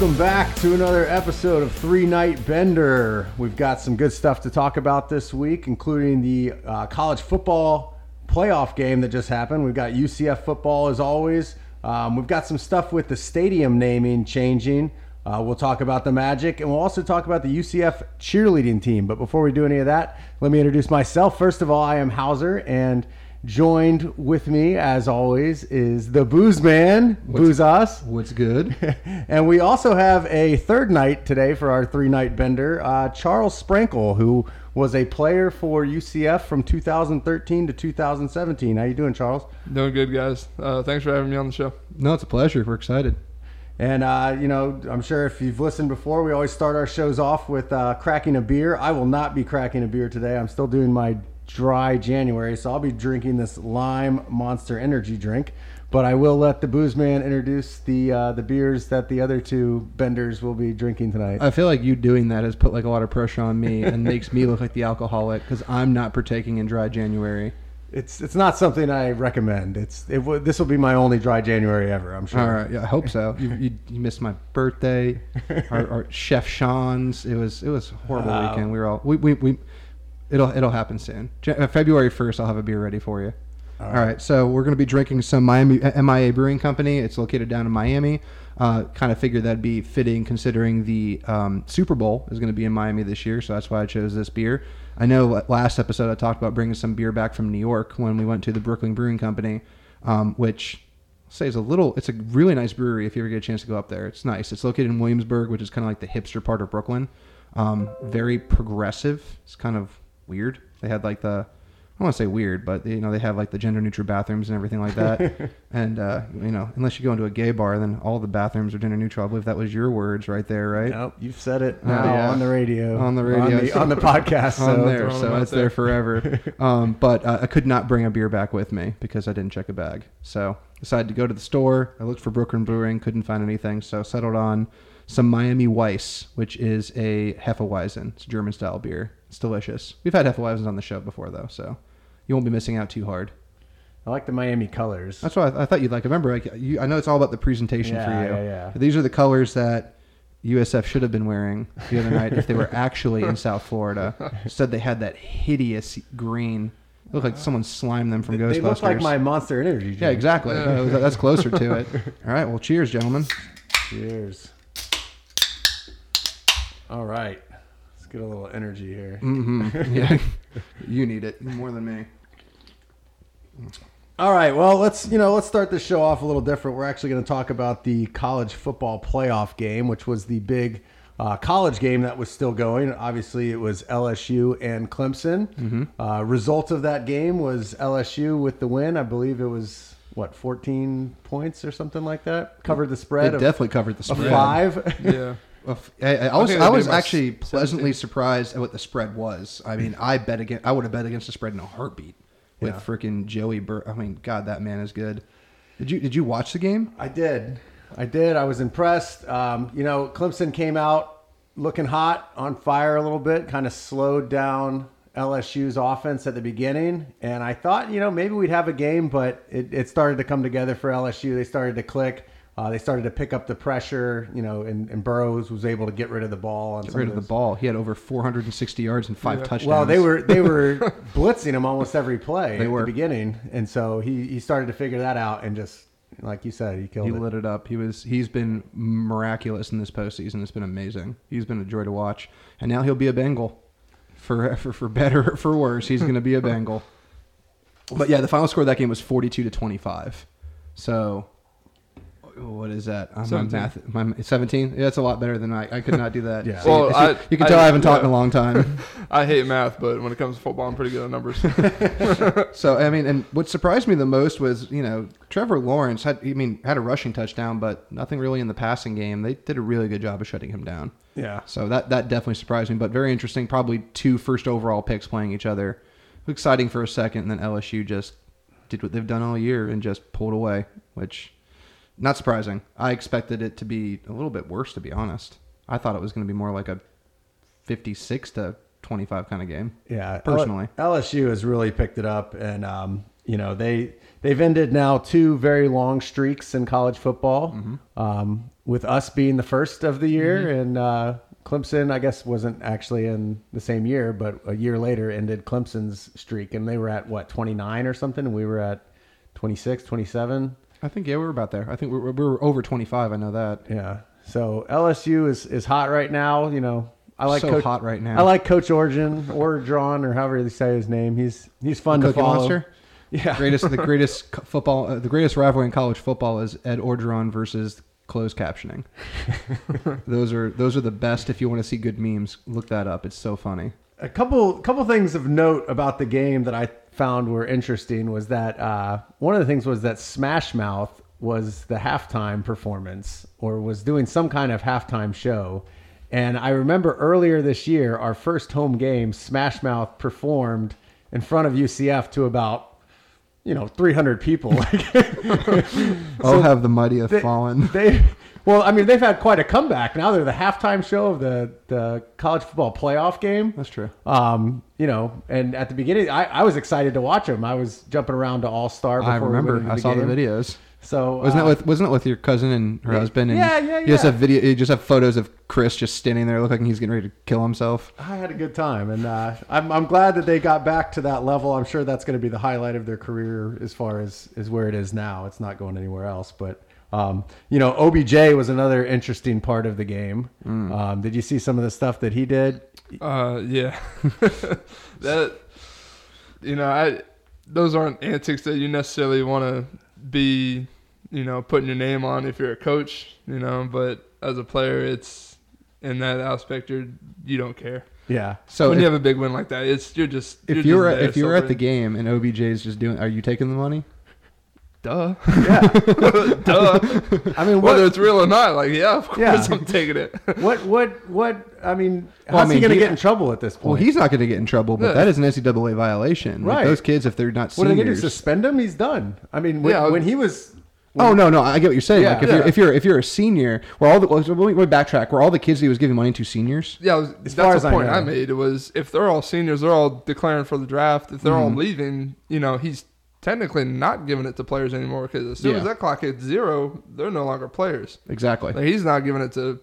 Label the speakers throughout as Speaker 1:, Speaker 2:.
Speaker 1: welcome back to another episode of Three Night Bender. We've got some good stuff to talk about this week, including the uh, college football playoff game that just happened. We've got UCF football as always. Um, we've got some stuff with the stadium naming changing. Uh, we'll talk about the Magic, and we'll also talk about the UCF cheerleading team. But before we do any of that, let me introduce myself. First of all, I am Hauser, and joined with me, as always, is the Booze Man, Booze Us.
Speaker 2: What's good?
Speaker 1: and we also have a third night today for our three night bender, uh, Charles Sprankle, who was a player for UCF from 2013 to 2017. How you doing, Charles?
Speaker 3: Doing good, guys. Uh, thanks for having me on the show.
Speaker 2: No, it's a pleasure. We're excited.
Speaker 1: And uh, you know, I'm sure if you've listened before, we always start our shows off with uh, cracking a beer. I will not be cracking a beer today. I'm still doing my dry January, so I'll be drinking this lime Monster Energy drink. But I will let the booze man introduce the uh, the beers that the other two benders will be drinking tonight.
Speaker 2: I feel like you doing that has put like a lot of pressure on me and makes me look like the alcoholic because I'm not partaking in dry January.
Speaker 1: It's it's not something I recommend. It's it w- this will be my only dry January ever. I'm sure.
Speaker 2: All right, yeah, I hope so. You, you, you missed my birthday, our, our Chef Sean's. It was it was a horrible
Speaker 1: Wow.
Speaker 2: weekend. We were all we, we, we it'll it'll happen soon. Uh, February first, I'll have a beer ready for you. All right. so we're going to be drinking some Miami uh, MIA Brewing Company. It's located down in Miami. Uh, kind of figured that'd be fitting considering the um, Super Bowl is going to be in Miami this year, so that's why I chose this beer. I know last episode I talked about bringing some beer back from New York when we went to the Brooklyn Brewing Company, um, which I'll say is a little. It's a really nice brewery if you ever get a chance to go up there. It's nice. It's located in Williamsburg, which is kind of like the hipster part of Brooklyn. Um, very progressive. It's kind of weird. They had like the I don't want to say weird, but you know they have like the gender neutral bathrooms and everything like that. and uh, you know, unless you go into a gay bar, then all the bathrooms are gender neutral. I believe that was your words right there, right?
Speaker 1: Nope, you've said it
Speaker 2: Oh,
Speaker 1: now
Speaker 2: yeah.
Speaker 1: on the radio.
Speaker 2: On the radio.
Speaker 1: On the, on the podcast.
Speaker 2: on there, so it's there
Speaker 3: there.
Speaker 2: forever. um, but uh, I could not bring a beer back with me because I didn't check a bag. So decided to go to the store. I looked for Brooklyn Brewing, couldn't find anything, so settled on some Miami Weiss, which is a Hefeweizen. It's a German style beer. It's delicious. We've had Hefeweizens on the show before though, so you won't be missing out too hard.
Speaker 1: I like the Miami colors.
Speaker 2: That's what I, I thought you'd like. Remember, like, you, I know it's all about the presentation
Speaker 1: Yeah,
Speaker 2: for you.
Speaker 1: yeah, yeah.
Speaker 2: These are the colors that USF should have been wearing the other night if they were actually in South Florida. Instead, they had that hideous green. It looked like someone slimed them from Ghostbusters.
Speaker 1: They look like my Monster Energy. Drink.
Speaker 2: yeah, exactly. Uh, that's closer to it. All right. Well, cheers, gentlemen.
Speaker 1: Cheers. All right. Let's get a little energy here.
Speaker 2: hmm Yeah, you need it more than me.
Speaker 1: All right. Well, let's you know let's start this show off a little different. We're actually going to talk about the college football playoff game, which was the big uh, college game that was still going. Obviously, it was LSU and Clemson.
Speaker 2: Mm-hmm.
Speaker 1: Uh, result of that game was LSU with the win. I believe it was what 14 points or something like that. Covered the
Speaker 2: It
Speaker 1: spread of,
Speaker 2: definitely covered the
Speaker 1: of
Speaker 2: spread.
Speaker 1: five.
Speaker 3: Yeah.
Speaker 2: I, I- I was I was actually
Speaker 3: 17.
Speaker 2: pleasantly surprised at what the spread was. I mean, I bet against I would have bet against the spread in a heartbeat with
Speaker 1: Yeah.
Speaker 2: freaking Joey Bur. I mean, God, that man is good. Did you did you watch the game?
Speaker 1: I did. I did. I was impressed. Um, you know, Clemson came out looking hot, on fire a little bit, kind of slowed down LSU's offense at the beginning. And I thought, you know, maybe we'd have a game, but it, it started to come together for LSU. They started to click. Uh, they started to pick up the pressure, you know, and, and Burrows was able to get rid of the ball. On
Speaker 2: Get rid of the ball. He had over 460 yards and five
Speaker 3: Yeah.
Speaker 2: touchdowns.
Speaker 1: Well, they were they were blitzing him almost every play
Speaker 2: They
Speaker 1: at
Speaker 2: were.
Speaker 1: the beginning, and so he, he started to figure that out and just like you said, he killed
Speaker 2: He
Speaker 1: it.
Speaker 2: lit it up. He was he's been miraculous in this postseason. It's been amazing. He's been a joy to watch. And now he'll be a Bengal. For for, for better or for worse, he's going to be a Bengal. But yeah, the final score of that game was 42 to 25. So what is that? I'm
Speaker 3: 17.
Speaker 2: math. My, 17? Yeah, that's a lot better than I. I could not do that.
Speaker 1: Yeah.
Speaker 2: See,
Speaker 3: Well,
Speaker 2: you,
Speaker 3: I-
Speaker 2: you can tell I, haven't taught in a long time.
Speaker 3: I hate math, but when it comes to football, I'm pretty good at numbers.
Speaker 2: So I mean, and what surprised me the most was you know Trevor Lawrence had I mean had a rushing touchdown, but nothing really in the passing game. They did a really good job of shutting him down.
Speaker 1: Yeah.
Speaker 2: So that that definitely surprised me, but very interesting. Probably two first overall picks playing each other. Exciting for a second, and then LSU just did what they've done all year and just pulled away, which not surprising. I expected it to be a little bit worse, to be honest. I thought it was going to be more like a fifty-six to twenty-five kind of game.
Speaker 1: Yeah,
Speaker 2: Personally.
Speaker 1: LSU has really picked it up, and um, you know they they've ended now two very long streaks in college football. Um, with us being the first of the year, and uh, Clemson, I guess, wasn't actually in the same year, but a year later ended Clemson's streak, and they were at what 29 or something, and we were at 26, 27.
Speaker 2: I think yeah, we were about there. I think we were, we were over 25. I know that.
Speaker 1: Yeah. So LSU is is hot right now. You know, I like
Speaker 2: so
Speaker 1: Coach,
Speaker 2: hot right now.
Speaker 1: I like Coach Origin or Drawn or however they say his name. He's he's fun to
Speaker 2: Cookie
Speaker 1: follow.
Speaker 2: Monster.
Speaker 1: Yeah.
Speaker 2: greatest the greatest football uh, the greatest rivalry in college football is Ed Orgeron versus closed captioning. those are those are the best if you want to see good memes. Look that up. It's so funny.
Speaker 1: A couple couple things of note about the game that I found were interesting was that uh, one of the things was that Smash Mouth was the halftime performance or was doing some kind of halftime show. And I remember earlier this year, our first home game, Smash Mouth performed in front of UCF to about, you know, 300 people.
Speaker 2: oh, have the mighty have
Speaker 1: they,
Speaker 2: fallen.
Speaker 1: They, well, I mean, they've had quite a comeback. Now they're the halftime show of the, the college football playoff game.
Speaker 2: That's true.
Speaker 1: Um, you know, and at the beginning, I, I was excited to watch him. I was jumping around to All Star.
Speaker 2: I remember. I saw
Speaker 1: game.
Speaker 2: the videos.
Speaker 1: So
Speaker 2: Wasn't
Speaker 1: uh,
Speaker 2: it with wasn't it with your cousin and her
Speaker 1: Yeah,
Speaker 2: husband? And
Speaker 1: yeah, yeah,
Speaker 2: You just
Speaker 1: yeah.
Speaker 2: have video. You just have photos of Chris just standing there, looking like he's getting ready to kill himself.
Speaker 1: I had a good time, and uh, I'm I'm glad that they got back to that level. I'm sure that's going to be the highlight of their career as far as is where it is now. It's not going anywhere else, but. Um, you know, OBJ was another interesting part of the game.
Speaker 2: Mm.
Speaker 1: Um, did you see some of the stuff that he did?
Speaker 3: Uh, yeah. that you know, I those aren't antics that you necessarily want to be, you know, putting your name on if you're a coach, you know. But as a player, it's in that aspect you're you don't care.
Speaker 1: Yeah,
Speaker 2: So
Speaker 3: when
Speaker 2: if,
Speaker 3: you have a big win like that, it's you're just
Speaker 2: if
Speaker 3: you're
Speaker 2: you're
Speaker 3: just
Speaker 2: at,
Speaker 3: there
Speaker 2: if you're at the game and OBJ is just doing, are you taking the money?
Speaker 3: Duh,
Speaker 1: yeah.
Speaker 3: duh.
Speaker 1: I mean,
Speaker 3: Whether it's real or not, like yeah, of course
Speaker 1: Yeah.
Speaker 3: I'm taking it.
Speaker 1: what, what, what? I mean, how's
Speaker 2: Well, I
Speaker 1: he going to get in trouble at this point?
Speaker 2: Well, he's not going to get in trouble, but
Speaker 3: Yeah.
Speaker 2: that is an NCAA violation. Like,
Speaker 1: Right.
Speaker 2: those kids, if they're not seniors.
Speaker 1: What are they going to. Suspend him? He's done. I mean, when,
Speaker 3: Yeah,
Speaker 1: when he was.
Speaker 2: Oh no, no, I get what you're saying. Like if you're if you're if you're a senior, where all the well, let me, let backtrack. Where all the kids he was giving money to seniors.
Speaker 3: Yeah, was,
Speaker 1: As
Speaker 3: that's
Speaker 1: far as
Speaker 3: the point
Speaker 1: know.
Speaker 3: I, made. It was if they're all seniors, they're all declaring for the draft. If they're
Speaker 1: Mm-hmm.
Speaker 3: all leaving, you know, he's technically not giving it to players anymore because as soon
Speaker 2: Yeah.
Speaker 3: as that clock hits zero, they're no longer players.
Speaker 2: Exactly.
Speaker 3: Like he's not giving it to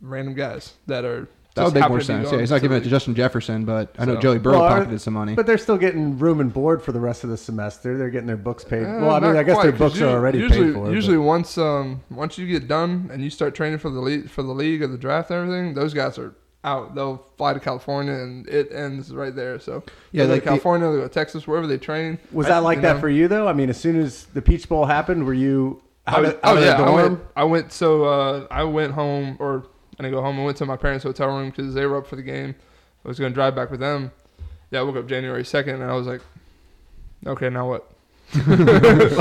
Speaker 3: random guys that are.
Speaker 2: That would make more sense. Yeah, he's not giving it to Justin Jefferson, but I know
Speaker 3: So-
Speaker 2: Joey Burrow
Speaker 1: Well,
Speaker 2: pocketed some money.
Speaker 1: But they're still getting room and board for the rest of the semester. They're getting their books paid.
Speaker 3: Uh,
Speaker 1: well, I mean, I guess their
Speaker 3: quite, 'cause
Speaker 1: books are already
Speaker 3: usually,
Speaker 1: paid for.
Speaker 3: Usually,
Speaker 1: but-
Speaker 3: once um once you get done and you start training for the league for the league or the draft and everything, those guys are out. They'll fly to California and it ends right there. So
Speaker 2: Yeah,
Speaker 3: they
Speaker 2: like
Speaker 3: to
Speaker 2: the-
Speaker 3: California, they go to Texas, wherever they train.
Speaker 1: was
Speaker 3: I-
Speaker 1: that like that
Speaker 3: know.
Speaker 1: for you though? I mean, as soon as the Peach Bowl happened, were you out,
Speaker 3: I was,
Speaker 1: out
Speaker 3: oh
Speaker 1: of
Speaker 3: yeah,
Speaker 1: the
Speaker 3: I
Speaker 1: dorm?
Speaker 3: went. I went. So uh, I went home, or I didn't go home. I went to my parents' hotel room because they were up for the game. I was going to drive back with them. Yeah, I woke up January second, and I was like, okay, now what? I
Speaker 2: what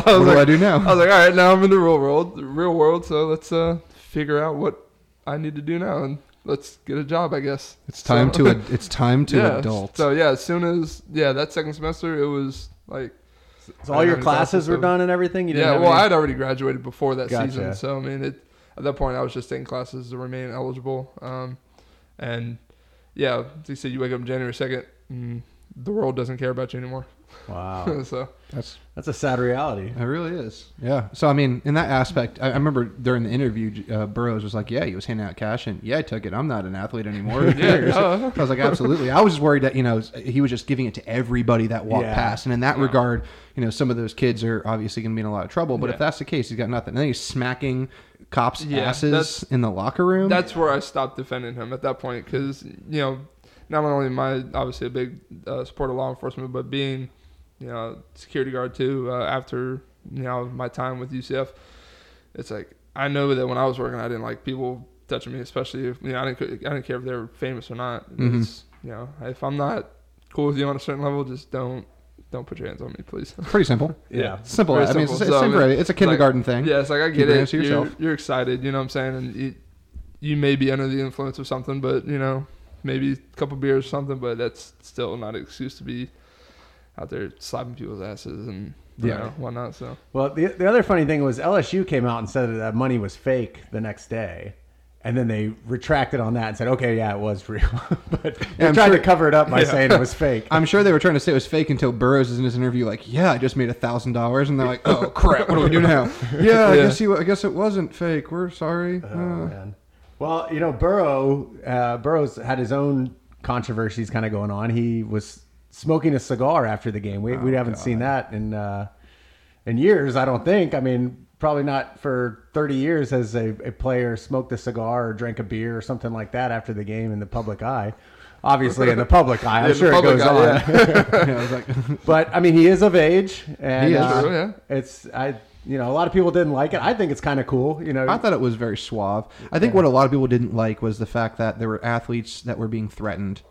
Speaker 3: was
Speaker 2: do I do now?
Speaker 3: I was like, all right, now I'm in the real world, the real world. So let's uh, figure out what I need to do now, and let's get a job, I guess.
Speaker 2: It's time
Speaker 3: So-
Speaker 2: to ad- it's time to
Speaker 3: yeah.
Speaker 2: adult.
Speaker 3: So yeah, as soon as yeah that second semester, it was like
Speaker 1: So all your
Speaker 3: didn't have any
Speaker 1: classes
Speaker 3: classes,
Speaker 1: were
Speaker 3: so-
Speaker 1: done and everything. You didn't
Speaker 3: yeah, well,
Speaker 1: any-
Speaker 3: I'd already graduated before that
Speaker 1: Gotcha.
Speaker 3: season, so I mean, it at that point I was just taking classes to remain eligible. Um, and yeah, they said you wake up January second, and the world doesn't care about you anymore.
Speaker 1: Wow,
Speaker 3: so
Speaker 2: That's
Speaker 1: that's a sad reality.
Speaker 2: it really is. Yeah. So I mean, in that aspect, I, I remember during the interview, uh, Burrows was like, "Yeah, he was handing out cash, and yeah, I took it. I'm not an athlete anymore."
Speaker 3: Yeah,
Speaker 2: cares?"
Speaker 3: duh.
Speaker 2: I was like, absolutely. I was just worried that you know he was just giving it to everybody that walked
Speaker 1: Yeah.
Speaker 2: past, and in that
Speaker 3: No.
Speaker 2: regard, you know, some of those kids are obviously going to be in a lot of trouble. But if that's the case, he's got nothing. And then he's smacking cops'
Speaker 3: Yeah,
Speaker 2: asses in the locker room.
Speaker 3: that's where I stopped defending him at that point because you know, not only am I obviously a big uh, supporter of law enforcement, but being you know security guard too. Uh, after you know my time with UCF, it's like I know that when I was working, I didn't like people touching me, especially if you know I didn't I didn't care if they were famous or not.
Speaker 2: Mhm.
Speaker 3: It's, you know, if I'm not cool with you on a certain level, just don't don't put your hands on me, please.
Speaker 2: pretty simple.
Speaker 1: Yeah.
Speaker 2: Simple.
Speaker 3: Very
Speaker 2: I mean, it's,
Speaker 3: simple.
Speaker 2: it's,
Speaker 3: So, I mean,
Speaker 2: it's a kindergarten thing.
Speaker 3: Yeah, it's like I
Speaker 2: Keep
Speaker 3: get
Speaker 2: your
Speaker 3: it. You're, you're excited, you know what I'm saying? And you, you may be under the influence of something, but you know, maybe a couple beers or something, but that's still not an excuse to be out there slapping people's asses and you
Speaker 1: Yeah.
Speaker 3: know, whatnot. So
Speaker 1: Well, the, the other funny thing was LSU came out and said that that money was fake the next day. and then they retracted on that and said, "Okay, yeah, it was real," but they
Speaker 2: Yeah, I'm
Speaker 1: tried
Speaker 2: sure-
Speaker 1: to cover it up by
Speaker 3: Yeah.
Speaker 1: saying it was fake.
Speaker 2: I'm sure they were trying to say it was fake until Burrows is in his interview like, "Yeah, I just made a thousand dollars," and they're like, "Oh crap, what do we do now?" yeah, I guess he, I guess it wasn't fake. We're sorry.
Speaker 1: Oh,
Speaker 2: Uh,
Speaker 1: man. Well, you know, Burrow, uh, Burrow's had his own controversies kind of going on. He was smoking a cigar after the game. We, we
Speaker 2: Oh,
Speaker 1: haven't seen that in uh, in years, I don't think. I mean, probably not for 30 years has a, a player smoked a cigar or drank a beer or something like that after the game in the public eye. Obviously, in the public eye, I'm
Speaker 3: Yeah,
Speaker 1: sure it goes
Speaker 3: eye,
Speaker 1: on.
Speaker 3: yeah.
Speaker 2: yeah, I like,
Speaker 1: But I mean, he is of age, and
Speaker 2: He is.
Speaker 1: uh,
Speaker 3: yeah.
Speaker 1: it's I. You know, a lot of people didn't like it. I think it's kind of cool. You know,
Speaker 2: I thought it was very suave. I think what a lot of people didn't like was the fact that there were athletes that were being threatened.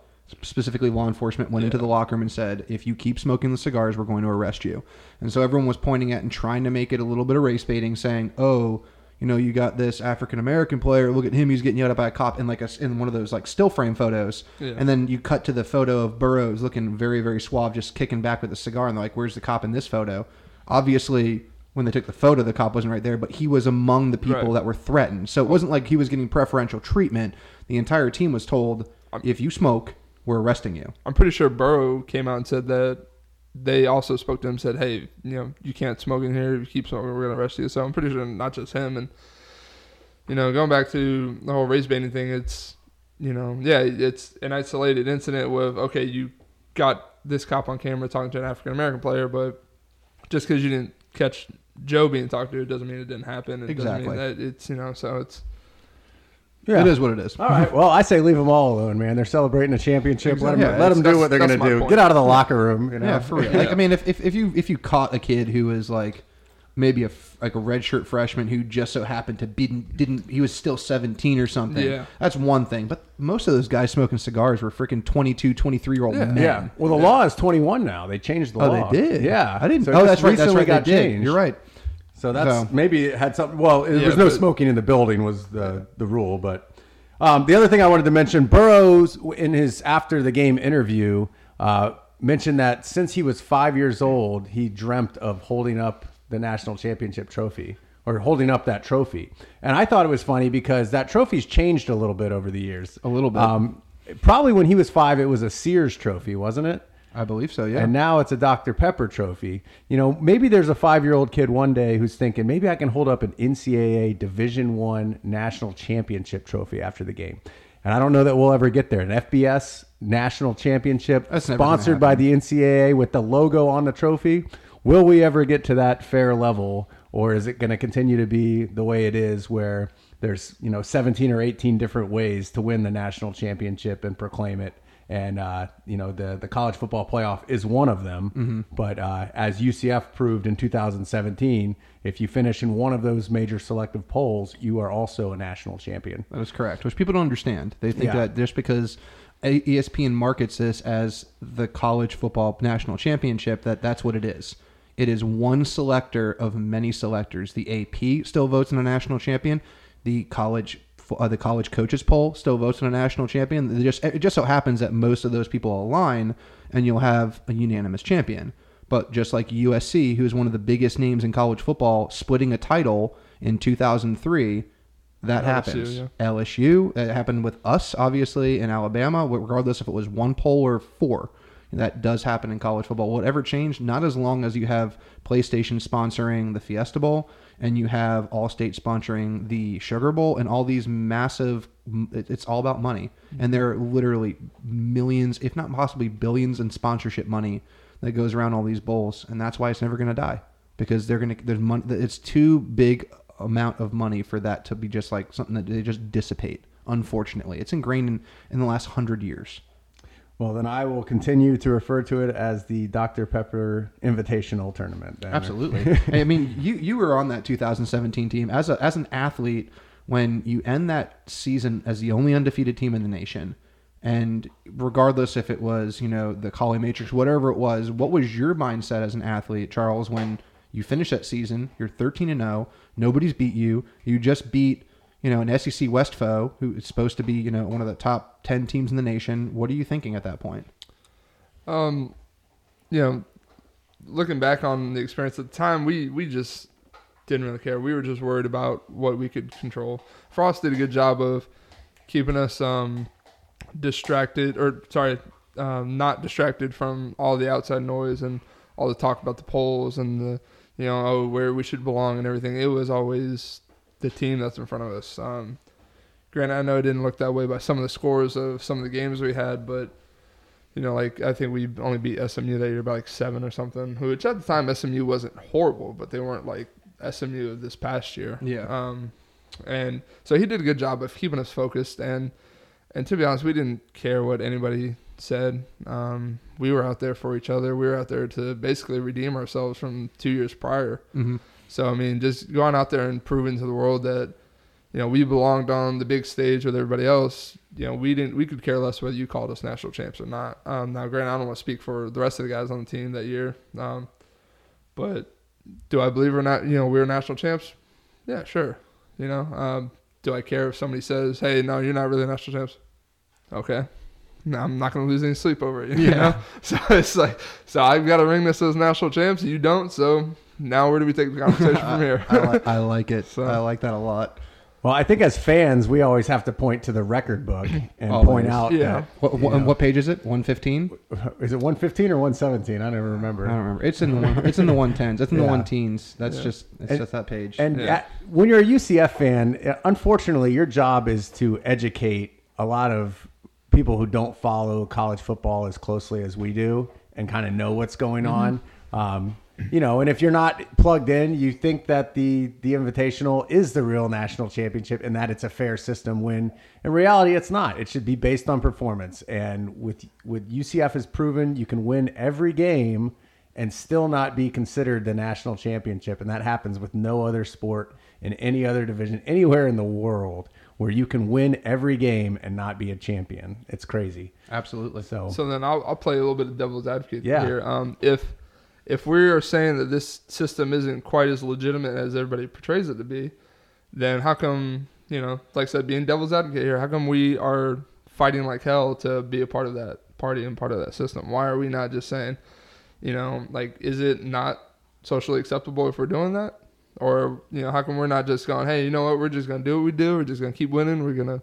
Speaker 2: Specifically, law enforcement went into the locker room and said, "If you keep smoking the cigars, we're going to arrest you." And so everyone was pointing at and trying to make it a little bit of race baiting, saying, "Oh, you know, you got this African American player. Look at him; he's getting yelled at by a cop in like a in one of those like still frame photos."
Speaker 3: Yeah.
Speaker 2: And then you cut to the photo of Burrows looking very very suave, just kicking back with a cigar, and they're like, "Where's the cop in this photo?" Obviously, when they took the photo, the cop wasn't right there, but he was among the people
Speaker 3: Right.
Speaker 2: that were threatened. So it wasn't like he was getting preferential treatment. The entire team was told, if you smoke, we're arresting you.
Speaker 3: I'm pretty sure Burrow came out and said that they also spoke to him, said, "Hey, you know, you can't smoke in here. If you keep smoking, we're gonna arrest you." So I'm pretty sure not just him. And you know, going back to the whole race baiting thing, it's you know, yeah, it's an isolated incident with okay, you got this cop on camera talking to an African American player, but just because you didn't catch Joe being talked to, doesn't mean it didn't happen. It doesn't
Speaker 2: Exactly.
Speaker 3: mean that it's you know, so it's
Speaker 1: Yeah.
Speaker 2: It is what it is.
Speaker 1: All right. Well, I say leave them all alone, man. They're celebrating a championship. Let them,
Speaker 2: Yeah,
Speaker 1: let them do what they're going to do.
Speaker 3: point.
Speaker 1: Get out of the locker room. You know?
Speaker 2: Yeah, for real. Like I mean, if, if, if you if you caught a kid who was like maybe a f- like a redshirt freshman who just so happened to be didn't he was still 17 or something.
Speaker 3: Yeah.
Speaker 2: That's one thing. But most of those guys smoking cigars were freaking 22, 23 year old
Speaker 3: Yeah.
Speaker 2: men.
Speaker 1: Yeah. Well, the law is 21 now. They changed the
Speaker 2: Oh,
Speaker 1: law.
Speaker 2: they did.
Speaker 1: Yeah.
Speaker 2: I didn't.
Speaker 1: So
Speaker 2: oh, that's right. That's
Speaker 1: recently
Speaker 2: right.
Speaker 1: Got
Speaker 2: they did.
Speaker 1: changed.
Speaker 2: You're right.
Speaker 1: So that's
Speaker 2: So-
Speaker 1: maybe it had something. Well, there
Speaker 3: Yeah,
Speaker 1: was no smoking in the building was the the rule, but um, the other thing I wanted to mention, Burrows in his after the game interview uh, mentioned that since he was five years old, he dreamt of holding up the national championship trophy or holding up that trophy, and I thought it was funny because that trophy's changed a little bit over the years.
Speaker 2: A little bit.
Speaker 1: Um, probably when he was five, it was a Sears trophy, wasn't it?
Speaker 2: I believe so. Yeah.
Speaker 1: And now it's a Dr. Pepper trophy. You know, maybe there's a five year old kid one day who's thinking, maybe I can hold up an NCAA Division One national championship trophy after the game. And I don't know that we'll ever get there. An FBS national championship
Speaker 2: That's
Speaker 1: sponsored by the NCAA with the logo on the trophy. Will we ever get to that fair level, or is it going to continue to be the way it is, where there's you know 17 or 18 different ways to win the national championship and proclaim it? And uh, you know the the college football playoff is one of them.
Speaker 2: Mm-hmm.
Speaker 1: But uh, as UCF proved in 2017, if you finish in one of those major selective polls, you are also a national champion.
Speaker 2: That is correct, which people don't understand. They think
Speaker 1: Yeah.
Speaker 2: that just because ESPN markets this as the college football national championship, that that's what it is. It is one selector of many selectors. The AP still votes in a national champion. The college uh, the college coaches poll still votes in a national champion. They just it just so happens that most of those people align, and you'll have a unanimous champion. But just like USC, who is one of the biggest names in college football, splitting a title in 2003, that
Speaker 3: LSU,
Speaker 2: happens.
Speaker 3: yeah.
Speaker 2: LSU. It happened with us, obviously, in Alabama, regardless if it was one poll or four. That does happen in college football. Whatever changed, not as long as you have PlayStation sponsoring the Fiesta Bowl and you have Allstate sponsoring the Sugar Bowl and all these massive. It's all about money, mm-hmm. and there are literally millions, if not possibly billions, in sponsorship money that goes around all these bowls, and that's why it's never going to die because they're going to. There's money. It's too big amount of money for that to be just like something that they just dissipate. Unfortunately, it's ingrained in, in the last hundred years.
Speaker 1: Well, then I will continue to refer to it as the Dr. Pepper Invitational Tournament. then.
Speaker 2: Absolutely. I mean, you you were on that 2017 team as a as an athlete when you end that season as the only undefeated team in the nation. And regardless if it was, you know, the Colley Matrix, whatever it was, what was your mindset as an athlete, Charles, when you finish that season, you're 13 and 0, nobody's beat you, you just beat, you know, an SEC West foe who is supposed to be, you know, one of the top 10 teams in the nation. What are you thinking at that point?
Speaker 3: Um, you know, looking back on the experience at the time, we we just didn't really care. We were just worried about what we could control. Frost did a good job of keeping us um, distracted, or sorry, um, not distracted from all the outside noise and all the talk about the polls and the you know oh, where we should belong and everything. It was always the team that's in front of us. Um, granted, I know it didn't look that way by some of the scores of some of the games we had, but you know, like I think we only beat SMU that year by like seven or something. Which at the time SMU wasn't horrible, but they weren't like SMU of this past year.
Speaker 2: Yeah.
Speaker 3: Um, and so he did a good job of keeping us focused and and to be honest, we didn't care what anybody said. Um, we were out there for each other. We were out there to basically redeem ourselves from two years prior.
Speaker 2: Mm-hmm.
Speaker 3: So I mean, just going out there and proving to the world that you know we belonged on the big stage with everybody else. You know, we didn't. We could care less whether you called us national champs or not. Um, now, granted, I don't want to speak for the rest of the guys on the team that year, um, but do I believe we're not? You know, we were national champs. Yeah, sure. You know, um, do I care if somebody says, "Hey, no, you're not really national champs"? Okay, no, I'm not going to lose any sleep over it. You
Speaker 2: Yeah.
Speaker 3: know, so it's like, so I've got to ring this as national champs. You don't, so now where do we take the conversation from here?
Speaker 2: I, li- I like it.
Speaker 3: So-
Speaker 2: I like that a lot.
Speaker 1: Well, I think as fans, we always have to point to the record book and
Speaker 2: Always.
Speaker 1: point out
Speaker 3: Yeah.
Speaker 2: What,
Speaker 1: You
Speaker 2: what,
Speaker 1: know.
Speaker 2: what page is it? One fifteen?
Speaker 1: Is it 115 or 117? I never remember.
Speaker 2: I don't remember. It's in the one, it's in the one tens. It's in the one teens. That's
Speaker 3: Yeah.
Speaker 2: just it's
Speaker 1: And-
Speaker 2: just that page.
Speaker 1: And
Speaker 3: Yeah.
Speaker 1: at- when you're a UCF fan, uh, unfortunately, your job is to educate a lot of people who don't follow college football as closely as we do and kind of know what's going on. Um, you know, and if you're not plugged in, you think that the the Invitational is the real national championship and that it's a fair system. When in reality, it's not. It should be based on performance. And with with UCF has proven, you can win every game and still not be considered the national championship. And that happens with no other sport in any other division anywhere in the world where you can win every game and not be a champion. It's crazy.
Speaker 2: Absolutely.
Speaker 1: So,
Speaker 3: So then I'll, I'll play a little bit of devil's advocate
Speaker 1: Yeah.
Speaker 3: here. Um, if if we are saying that this system isn't quite as legitimate as everybody portrays it to be, then how come you know, like I said, being devil's advocate here, how come we are fighting like hell to be a part of that party and part of that system? Why are we not just saying, you know, like is it not socially acceptable if we're doing that? Or, you know, how come we're not just going, hey, you know what, we're just gonna do what we do, we're just gonna keep winning, we're gonna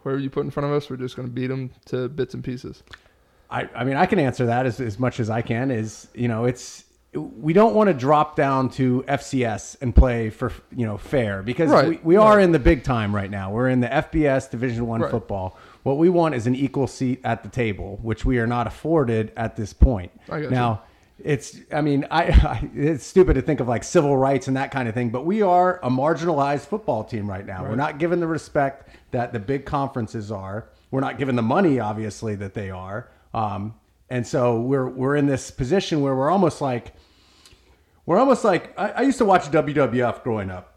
Speaker 3: whoever you put in front of us, we're just gonna beat them to bits and pieces.
Speaker 1: I, I mean, I can answer that as, as much as I can. Is you know, it's we don't want to drop down to FCS and play for you know fair because
Speaker 3: Right,
Speaker 1: we, we are in the big time right now. We're in the FBS Division One
Speaker 3: Right.
Speaker 1: football. What we want is an equal seat at the table, which we are not afforded at this point. Now, it's I mean, I, I it's stupid to think of like civil rights and that kind of thing, but we are a marginalized football team right now. We're not given the respect that the big conferences are. We're not given the money, obviously, that they are. Um, and so we're we're in this position where we're almost like we're almost like I, I used to watch WWF growing up.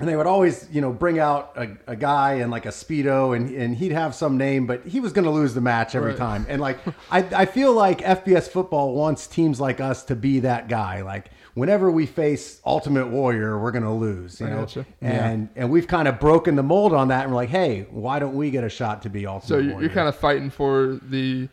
Speaker 1: And they would always, you know, bring out a, a guy in like a speedo, and, and he'd have some name, but he was going to lose the match every
Speaker 3: Right.
Speaker 1: time. And like, I, I feel like FBS football wants teams like us to be that guy. Like, whenever we face Ultimate Warrior, we're going to lose, you
Speaker 3: I
Speaker 1: know.
Speaker 3: gotcha.
Speaker 1: And and we've kind of broken the mold on that, and we're like, hey, why don't we get a shot to be Ultimate
Speaker 3: So you're,
Speaker 1: Warrior?
Speaker 3: you're kind of fighting for the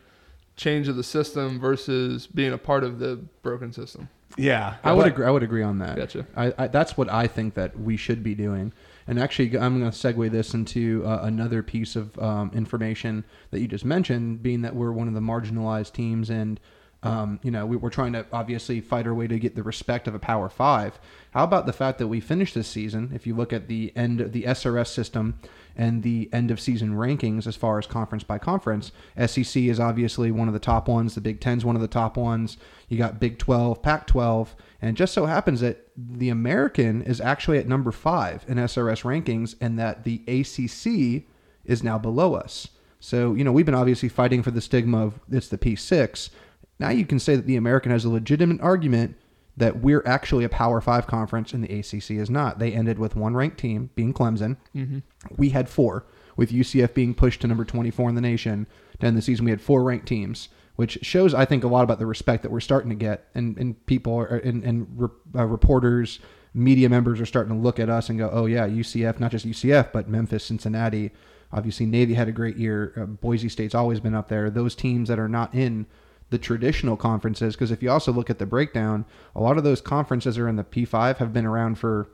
Speaker 3: change of the system versus being a part of the broken system.
Speaker 1: yeah.
Speaker 2: I would agree. I would agree on that.
Speaker 3: Gotcha.
Speaker 2: I, I, that's what I think that we should be doing. And actually, I'm going to segue this into uh, another piece of um, information that you just mentioned, being that we're one of the marginalized teams, and um, you know we, we're trying to obviously fight our way to get the respect of a Power Five. How about the fact that we finished this season? If you look at the end of the SRS system and the end of season rankings as far as conference by conference, SEC is obviously one of the top ones. The Big Ten's one of the top ones. You got Big 12, Pac 12, and just so happens that the American is actually at number five in SRS rankings, and that the ACC is now below us. So, you know, we've been obviously fighting for the stigma of it's the P6. Now you can say that the American has a legitimate argument that we're actually a Power Five conference and the ACC is not. They ended with one ranked team, being Clemson. Mm-hmm. We had four, with UCF being pushed to number 24 in the nation. To end the season, we had four ranked teams, which shows, I think, a lot about the respect that we're starting to get, and, and people are, and, and re, uh, reporters, media members are starting to look at us and go, oh, yeah, UCF, not just UCF, but Memphis, Cincinnati. Obviously, Navy had a great year. Uh, Boise State's always been up there. Those teams that are not in the traditional conferences because if you also look at the breakdown a lot of those conferences are in the p5 have been around for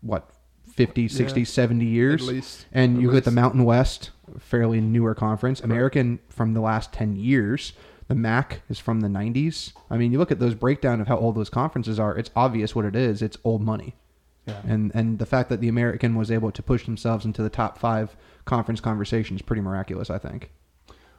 Speaker 2: what 50, 60,
Speaker 3: Yeah.
Speaker 2: 70 years.
Speaker 3: At least.
Speaker 2: And you look at the. Mountain West, fairly newer conference. American from the last 10 years. The MAC is from the 90s. I mean, you look at those breakdown of how old those conferences are, it's obvious what it is. It's old money.
Speaker 1: Yeah.
Speaker 2: And and the fact that the American was able to push themselves into the top 5 conference conversation is pretty miraculous, I think.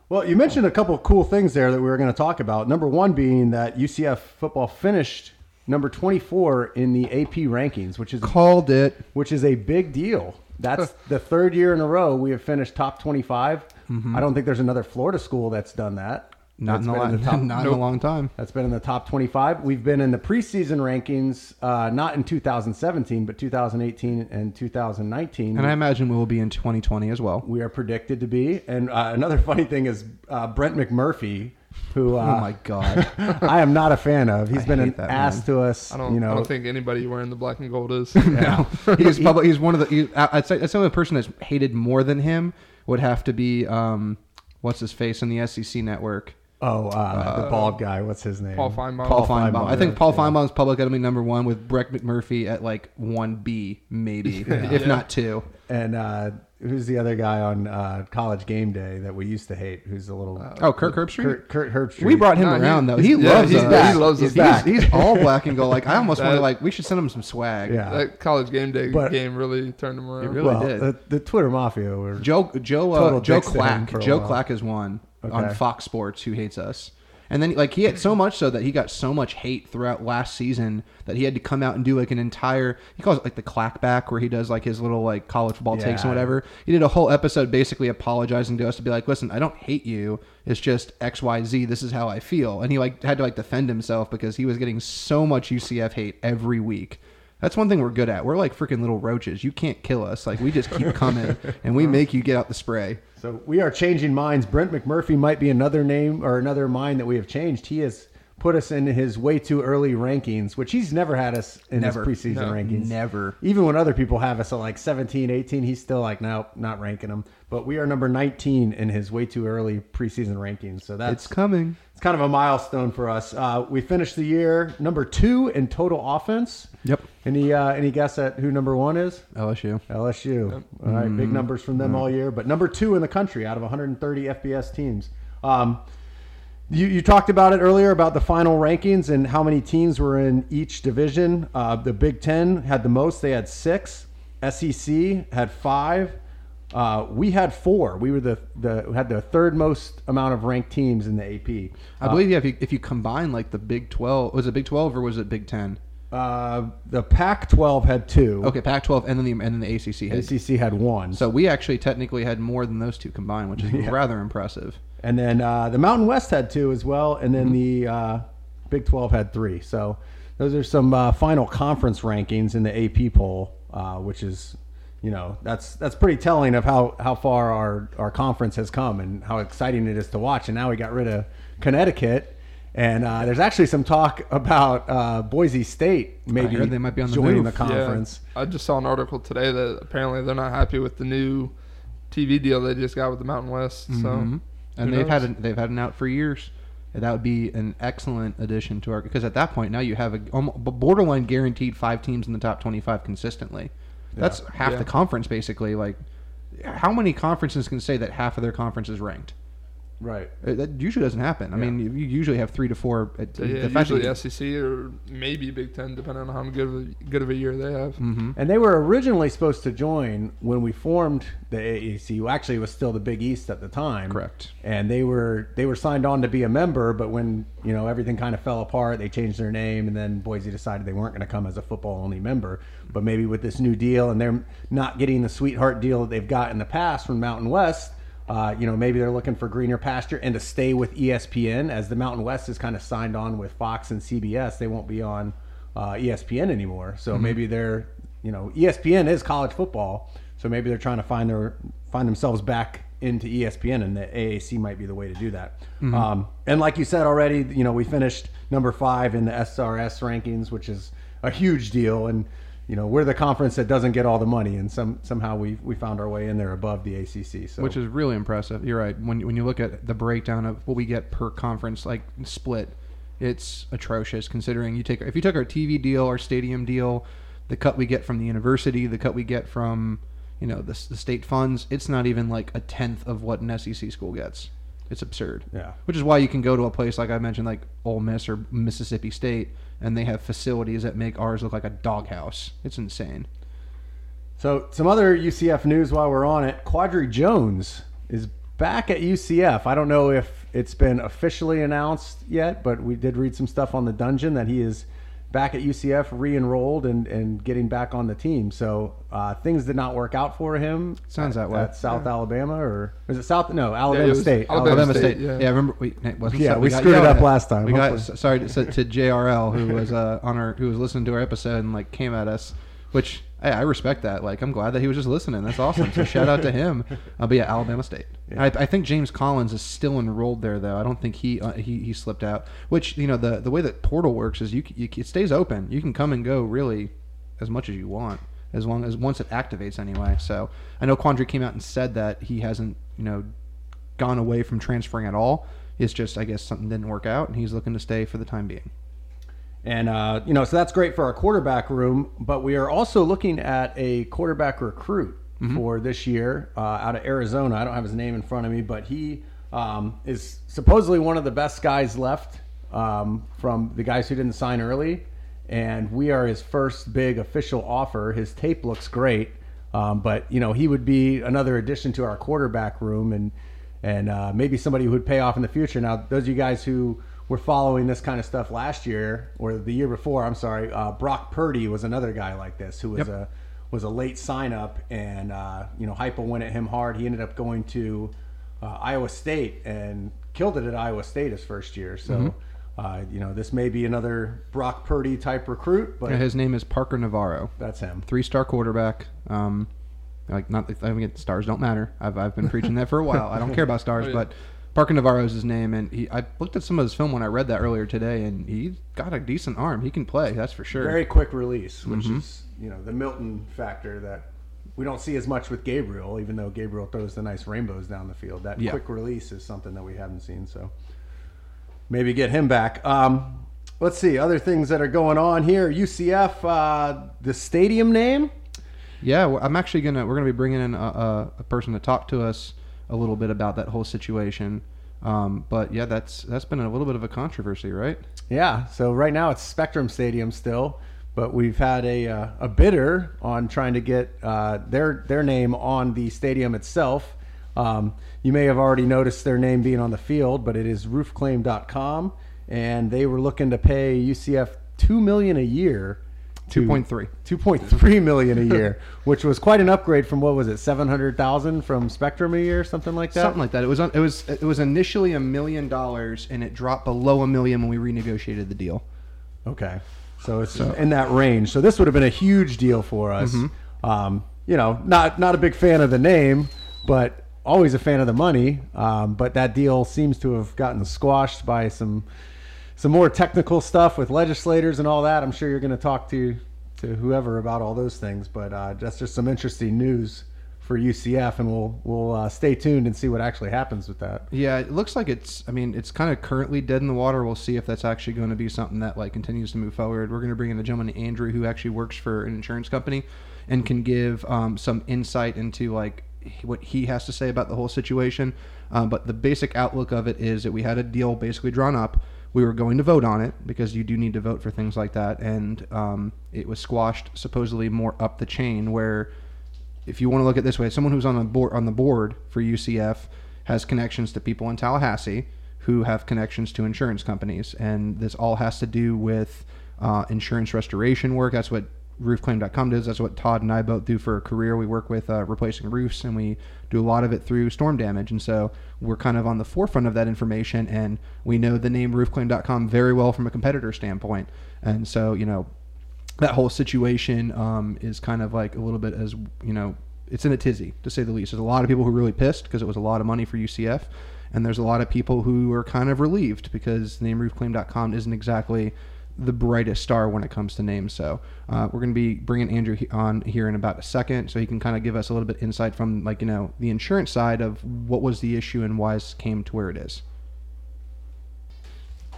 Speaker 1: Well, you mentioned a couple of cool things there that we were going to talk about. Number one being that UCF football finished number 24 in the AP rankings, which is
Speaker 2: Called it.
Speaker 1: which is a big deal. That's the third year in a row we have finished top 25. Mm-hmm. I don't think there's another Florida school that's done that.
Speaker 2: Not in,
Speaker 1: That's
Speaker 2: a
Speaker 1: been
Speaker 2: lot,
Speaker 1: the top-
Speaker 2: not in a long time.
Speaker 1: That's been in the top 25. We've been in the preseason rankings, uh, not in 2017, but 2018 and 2019.
Speaker 2: And I imagine we will be in 2020 as well.
Speaker 1: we are predicted to be. And uh, another funny thing is uh, Brett McMurphy, who uh,
Speaker 2: oh my god.
Speaker 1: I am not a fan of. He's
Speaker 2: I
Speaker 1: been an
Speaker 2: that
Speaker 1: ass
Speaker 2: man.
Speaker 1: to us.
Speaker 3: I don't.
Speaker 1: you know,
Speaker 3: I don't think anybody wearing the black and gold is.
Speaker 1: yeah.
Speaker 2: he's probably he's one of the. He, I- I'd say the person that's hated more than him would have to be um, what's his face in the SEC network.
Speaker 1: Oh, uh, the bald guy. What's his name?
Speaker 3: Paul Finebaum.
Speaker 2: Paul
Speaker 1: Paul
Speaker 2: Finebaum.
Speaker 1: Finebaum,
Speaker 2: I think. Paul
Speaker 1: Yeah.
Speaker 2: Finebaum's public enemy number one with Brett McMurphy at like one B maybe, if
Speaker 3: Yeah.
Speaker 2: not two.
Speaker 1: And uh, who's the other guy on uh, College Game Day that we used to hate? Who's a little
Speaker 2: Oh, Kirk Herbstreit.
Speaker 1: Kurt, Kurt Herbstreit.
Speaker 2: We brought him
Speaker 3: No, he-
Speaker 2: around though. He
Speaker 3: yeah,
Speaker 2: loves
Speaker 3: he's
Speaker 2: us.
Speaker 3: back. He loves
Speaker 2: he's,
Speaker 3: us
Speaker 2: he's,
Speaker 3: back.
Speaker 2: he's all black and gold. Like I almost want to like we should send him some swag.
Speaker 1: Yeah.
Speaker 3: That college game day
Speaker 1: But-
Speaker 3: game really turned him around.
Speaker 2: It really
Speaker 1: well,
Speaker 2: did.
Speaker 1: The, the Twitter mafia were
Speaker 2: Joe Joe uh, Joe
Speaker 1: dicks Klatt
Speaker 2: Joe
Speaker 1: while.
Speaker 2: Klatt is one on Fox Sports who hates us. And then like he had so much so that he got so much hate throughout last season that he had to come out and do like an entire he calls it like the clackback where he does like his little like college football takes and whatever. He did a whole episode basically apologizing to us to be like, listen, I don't hate you. It's just X Y Z. This is how I feel. And he like had to like defend himself because he was getting so much UCF hate every week. That's one thing we're good at. We're like freaking little roaches. You can't kill us. Like we just keep coming and we uh-huh. make you get out the spray.
Speaker 1: So we are changing minds. Brett McMurphy might be another name or another mind that we have changed. He has put us in his way too early rankings, which he's never had us in
Speaker 2: Never.
Speaker 1: his preseason
Speaker 3: No.
Speaker 1: rankings.
Speaker 2: Never.
Speaker 1: Even when other people have us at like 17, 18, he's still like, nope, not ranking them. But we are number 19 in his way too early preseason rankings. So that's
Speaker 2: It's coming.
Speaker 1: it's kind of a milestone for us. Uh, we finished the year number two in total offense.
Speaker 2: Yep.
Speaker 1: Any uh, any guess at who number one is?
Speaker 2: LSU.
Speaker 1: LSU. All right, big numbers from them all year, but number two in the country out of 130 FBS teams. Um, you, you talked about it earlier about the final rankings and how many teams were in each division. Uh, the Big Ten had the most; they had six. SEC had five. Uh, we had four. We were the the had the third most amount of ranked teams in the AP.
Speaker 2: I believe yeah, if you if you combine like the Big Twelve, was it Big Twelve or was it Big Ten?
Speaker 1: Uh, the Pac-12 had two.
Speaker 2: Okay, Pac twelve and then the and then the ACC. Had.
Speaker 1: ACC had one.
Speaker 2: So we actually technically had more than those two combined, which is rather impressive.
Speaker 1: And then uh, the Mountain West had two as well, and then the uh, Big 12 had three. So those are some uh, final conference rankings in the AP poll, uh, which is, you know, that's that's pretty telling of how, how far our, our conference has come and how exciting it is to watch. And now we got rid of Connecticut. And uh, there's actually some talk about uh, Boise State maybe
Speaker 2: they might be on the
Speaker 1: joining
Speaker 2: move.
Speaker 1: the conference.
Speaker 3: Yeah, I just saw an article today that apparently they're not happy with the new TV deal they just got with the Mountain West. So,
Speaker 2: Mhm. And
Speaker 3: who
Speaker 2: they've had
Speaker 3: knows?
Speaker 2: a, they've had an out for years. And that would be an excellent addition to our because at that point now you have a almo- borderline guaranteed five teams in the top twenty five consistently. That's half
Speaker 3: Yeah.
Speaker 2: the conference basically. Like, how many conferences can say that half of their conference is ranked?
Speaker 1: Right.
Speaker 2: Uh, That usually doesn't happen. I
Speaker 1: Yeah.
Speaker 2: mean, you usually have three to four.
Speaker 3: So, yeah,
Speaker 2: the fact
Speaker 3: usually SEC or maybe Big Ten, depending on how good of a, good of a year they have.
Speaker 2: Mhm.
Speaker 1: And they were originally supposed to join when we formed the AAC. Well, Actually, it was still the Big East at the time.
Speaker 2: Correct.
Speaker 1: And they were they were signed on to be a member, but when you know everything kind of fell apart, they changed their name, and then Boise decided they weren't going to come as a football only member. But maybe with this new deal, and they're not getting the sweetheart deal that they've got in the past from Mountain West. Uh, you know, maybe they're looking for greener pasture and to stay with ESPN as the Mountain West is kind of signed on with Fox and CBS. They won't be on uh, ESPN anymore. So maybe they're, you know, ESPN is college football. So maybe they're trying to find their find themselves back into ESPN, and the AAC might be the way to do that. Um, and like you said already, you know, we finished number five in the SRS rankings, which is a huge deal. And you know, we're the conference that doesn't get all the money, and some somehow we we found our way in there above the ACC. So
Speaker 2: which is really impressive. You're right. When when you look at the breakdown of what we get per conference, like split, it's atrocious. Considering you take if you took our TV deal, our stadium deal, the cut we get from the university, the cut we get from you know the, the state funds, it's not even like a tenth of what an SEC school gets. It's absurd.
Speaker 1: Yeah.
Speaker 2: Which is why you can go to a place like I mentioned, like Ole Miss or Mississippi State, and they have facilities that make ours look like a doghouse. It's insane.
Speaker 1: So, some other UCF news while we're on it. Quadry Jones is back at UCF. I don't know if it's been officially announced yet, but we did read some stuff on the dungeon that he is back at UCF, re-enrolled and, and getting back on the team. So uh, things did not work out for him.
Speaker 2: Sounds
Speaker 1: at,
Speaker 2: that way.
Speaker 1: At South Alabama or is it South? No, Alabama
Speaker 3: it was
Speaker 1: State.
Speaker 3: Alabama
Speaker 2: Alabama
Speaker 3: State,
Speaker 2: State.
Speaker 3: yeah.
Speaker 2: Yeah, remember we wasn't
Speaker 1: Yeah,
Speaker 2: so-
Speaker 1: we
Speaker 2: got
Speaker 1: screwed it up
Speaker 2: at.
Speaker 1: last time.
Speaker 2: We got sorry to, to JRL who was uh, on our who was listening to our episode and like came at us, which hey, I respect that. Like I'm glad that he was just listening. That's awesome. So shout out to him. Uh, but yeah, Alabama State.
Speaker 1: Yeah.
Speaker 2: I, I think James Collins is still enrolled there though. I don't think he uh, he he slipped out. Which you know the the way that portal works is you, you it stays open. You can come and go really as much as you want as long as once it activates anyway. So I know Quadry came out and said that he hasn't you know gone away from transferring at all. It's just I guess something didn't work out and he's looking to stay for the time being.
Speaker 1: And uh, you know, so that's great for our quarterback room. But we are also looking at a quarterback recruit for this year uh, out of Arizona. I don't have his name in front of me, but he um, is supposedly one of the best guys left um, from the guys who didn't sign early. And we are his first big official offer. His tape looks great, um, but you know he would be another addition to our quarterback room, and and uh, maybe somebody who would pay off in the future. Now, those of you guys who were following this kind of stuff last year or the year before, I'm sorry, uh, Brock Purdy was another guy like this who was
Speaker 2: Yep.
Speaker 1: a was a late sign up, and uh, you know Heupel went at him hard. He ended up going to uh, Iowa State and killed it at Iowa State his first year. So.
Speaker 2: Mm-hmm.
Speaker 1: Uh, you know, this may be another Brock Purdy type recruit, but
Speaker 2: Yeah, his name is Parker Navarro.
Speaker 1: that's him.
Speaker 2: three star quarterback. Um, like not, I mean, stars don't matter. I've, I've been preaching that for a while. I don't care about stars,
Speaker 3: Oh, yeah.
Speaker 2: but Parker Navarro is his name, and he. I looked at some of his film when I read that earlier today, and he's got a decent arm. He can play, that's for sure.
Speaker 1: Very quick release, which
Speaker 2: Mm-hmm.
Speaker 1: is you know the Milton factor that we don't see as much with Gabriel, even though Gabriel throws the nice rainbows down the field. That
Speaker 2: Yeah.
Speaker 1: quick release is something that we haven't seen. So maybe get him back. Um, let's see other things that are going on here. UCF, uh, the stadium name.
Speaker 2: Yeah, I'm actually gonna. We're gonna be bringing in a, a, a person to talk to us a little bit about that whole situation. Um, but yeah, that's that's been a little bit of a controversy, right?
Speaker 1: Yeah. So right now it's Spectrum Stadium still, but we've had a uh, a bidder on trying to get uh, their their name on the stadium itself. Um, you may have already noticed their name being on the field, but it is roofclaim.com, and they were looking to pay UCF two million a year. To-
Speaker 2: 2.3.
Speaker 1: 2.3 million a year, which was quite an upgrade from what was it, 700,000 from Spectrum a year, something like that.
Speaker 2: Something like that. It was on, it was it was initially a million dollars, and it dropped below a million when we renegotiated the deal.
Speaker 1: Okay. So it's in that range. So this would have been a huge deal for us.
Speaker 2: Mm-hmm.
Speaker 1: Um, you know, not not a big fan of the name, but always a fan of the money. Um, but that deal seems to have gotten squashed by some some more technical stuff with legislators and all that. I'm sure you're going to talk to to whoever about all those things. But uh, that's just some interesting news for UCF, and we'll we'll uh, stay tuned and see what actually happens with that.
Speaker 2: Yeah, it looks like it's. I mean, it's kind of currently dead in the water. We'll see if that's actually going to be something that like continues to move forward. We're going to bring in a gentleman Andrew who actually works for an insurance company, and can give um, some insight into like what he has to say about the whole situation. Um, but the basic outlook of it is that we had a deal basically drawn up. We were going to vote on it because you do need to vote for things like that, and um, it was squashed supposedly more up the chain where if you want to look at it this way, someone who's on the board on the board for UCF has connections to people in Tallahassee who have connections to insurance companies, and this all has to do with uh, insurance restoration work. That's what roofclaim.com does. That's what Todd and I both do for a career. We work with uh, replacing roofs, and we do a lot of it through storm damage. And so we're kind of on the forefront of that information, and we know the name roofclaim.com very well from a competitor standpoint. And so, you know, that whole situation um, is kind of like a little bit as you know it's in a tizzy to say the least there's a lot of people who are really pissed because it was a lot of money for ucf and there's a lot of people who are kind of relieved because nameroofclaim.com isn't exactly the brightest star when it comes to names. So uh, we're going to be bringing andrew on here in about a second so he can kind of give us a little bit insight from like you know the insurance side of what was the issue and why it came to where it is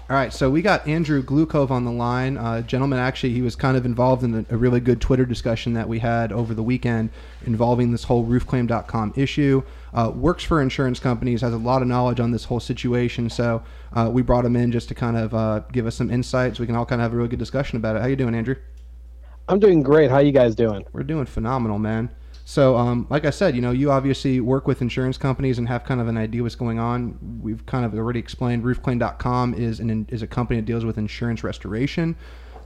Speaker 2: All right, so we got Andrew Glukov on the line. Uh, gentleman, actually, he was kind of involved in a, a really good Twitter discussion that we had over the weekend involving this whole roofclaim.com issue. Uh, works for insurance companies, has a lot of knowledge on this whole situation. So uh, we brought him in just to kind of uh, give us some insights. We can all kind of have a really good discussion about it. How you doing, Andrew?
Speaker 4: I'm doing great. How you guys doing?
Speaker 2: We're doing phenomenal, man. So, um, like I said, you know, you obviously work with insurance companies and have kind of an idea what's going on. We've kind of already explained. Roofclaim.com is an is a company that deals with insurance restoration.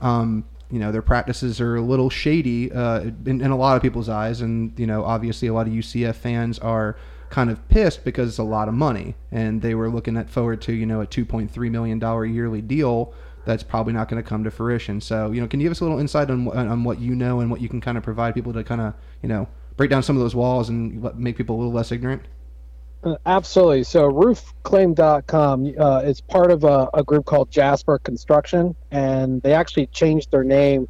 Speaker 2: Um, you know, their practices are a little shady uh, in, in a lot of people's eyes, and you know, obviously, a lot of UCF fans are kind of pissed because it's a lot of money, and they were looking at forward to you know a 2.3 million dollar yearly deal that's probably not going to come to fruition. So, you know, can you give us a little insight on on what you know and what you can kind of provide people to kind of you know break down some of those walls and make people a little less ignorant?
Speaker 4: Uh, absolutely. So roofclaim.com uh, is part of a, a, group called Jasper Construction, and they actually changed their name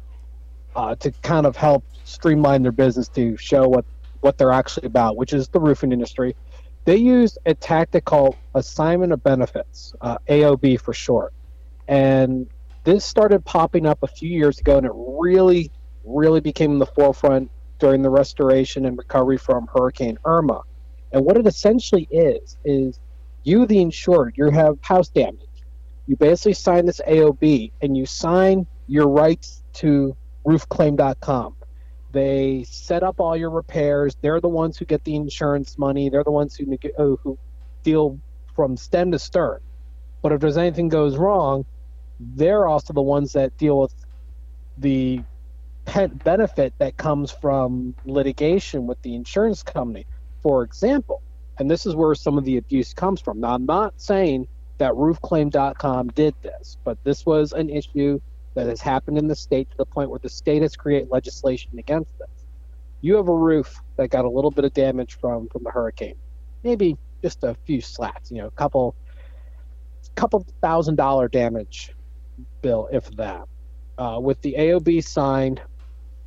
Speaker 4: uh, to kind of help streamline their business to show what, what they're actually about, which is the roofing industry. They use a tactic called assignment of benefits, uh, AOB for short. And this started popping up a few years ago, and it really, really became in the forefront during the restoration and recovery from Hurricane Irma. And what it essentially is, is you, the insured, you have house damage. You basically sign this AOB and you sign your rights to roofclaim.com. They set up all your repairs. They're the ones who get the insurance money. They're the ones who, uh, who deal from stem to stern. But if there's anything goes wrong, they're also the ones that deal with the benefit that comes from litigation with the insurance company. For example, and this is where some of the abuse comes from. Now, I'm not saying that roofclaim.com did this, but this was an issue that has happened in the state to the point where the state has created legislation against this. You have a roof that got a little bit of damage from from the hurricane, maybe just a few slats, you know, a couple couple thousand dollar damage bill, if that. Uh, with the AOB signed,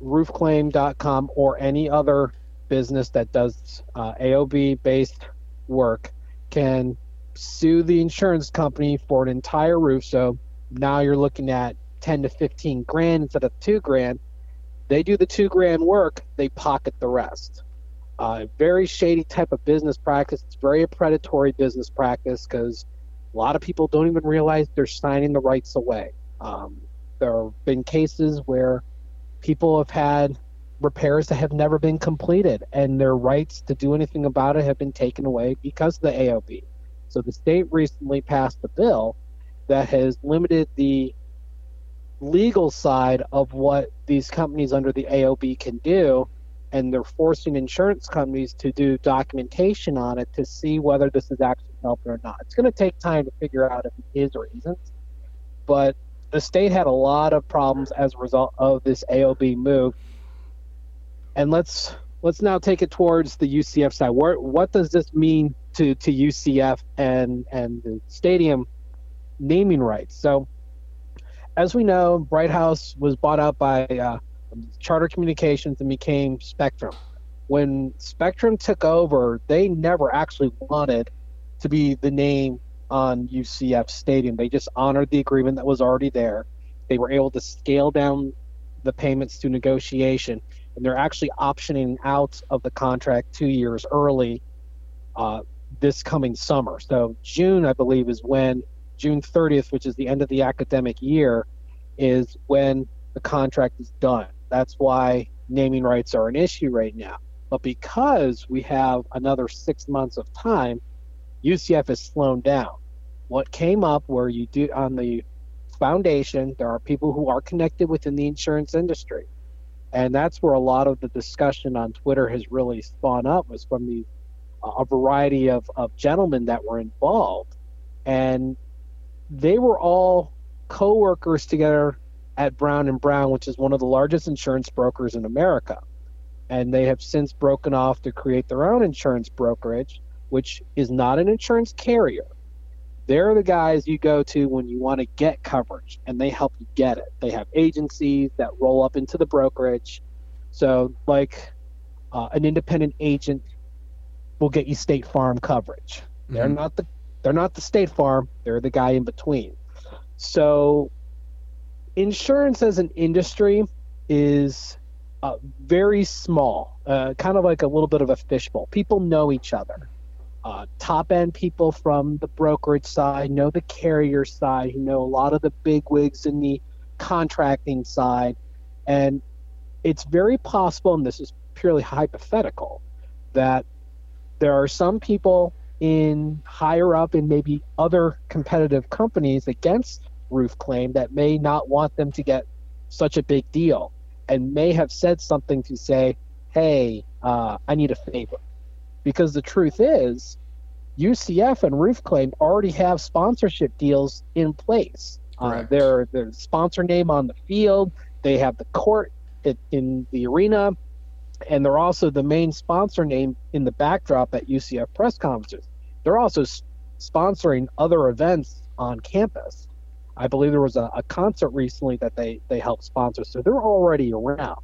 Speaker 4: roofclaim.com or any other business that does uh, AOB based work can sue the insurance company for an entire roof. So now you're looking at 10 to 15 grand instead of two grand. They do the two grand work, they pocket the rest. Uh, very shady type of business practice. It's very a predatory business practice because a lot of people don't even realize they're signing the rights away. Um, there have been cases where people have had repairs that have never been completed, and their rights to do anything about it have been taken away because of the AOB. So the state recently passed a bill that has limited the legal side of what these companies under the AOB can do, and they're forcing insurance companies to do documentation on it to see whether this is actually helping or not. It's going to take time to figure out if it is or isn't, but the state had a lot of problems as a result of this AOB move. And let's let's now take it towards the UCF side. Where, what does this mean to, to UCF and and the stadium naming rights? So, as we know, Bright House was bought out by uh, Charter Communications and became Spectrum. When Spectrum took over, they never actually wanted to be the name on UCF Stadium. They just honored the agreement that was already there. They were able to scale down the payments to negotiation, and they're actually optioning out of the contract two years early uh, this coming summer. So June, I believe, is when June 30th, which is the end of the academic year, is when the contract is done. That's why naming rights are an issue right now. But because we have another six months of time, UCF has slowed down. What came up where you do on the foundation, there are people who are connected within the insurance industry. And that's where a lot of the discussion on Twitter has really spawned up was from the a variety of, of gentlemen that were involved. And they were all co-workers together at Brown and Brown, which is one of the largest insurance brokers in America. And they have since broken off to create their own insurance brokerage which is not an insurance carrier. They're the guys you go to when you want to get coverage, and they help you get it. They have agencies that roll up into the brokerage. So, like uh, an independent agent will get you State Farm coverage. Mm-hmm. They're not the they're not the State Farm. They're the guy in between. So, insurance as an industry is uh, very small, uh, kind of like a little bit of a fishbowl. People know each other. Uh, top end people from the brokerage side know the carrier side, who know a lot of the big wigs in the contracting side. And it's very possible, and this is purely hypothetical, that there are some people in higher up in maybe other competitive companies against roof claim that may not want them to get such a big deal and may have said something to say, hey, uh, I need a favor. Because the truth is, UCF and Roof Claim already have sponsorship deals in place. Uh, they're the sponsor name on the field. They have the court in the arena, and they're also the main sponsor name in the backdrop at UCF press conferences. They're also sponsoring other events on campus. I believe there was a, a, concert recently that they they helped sponsor, so they're already around.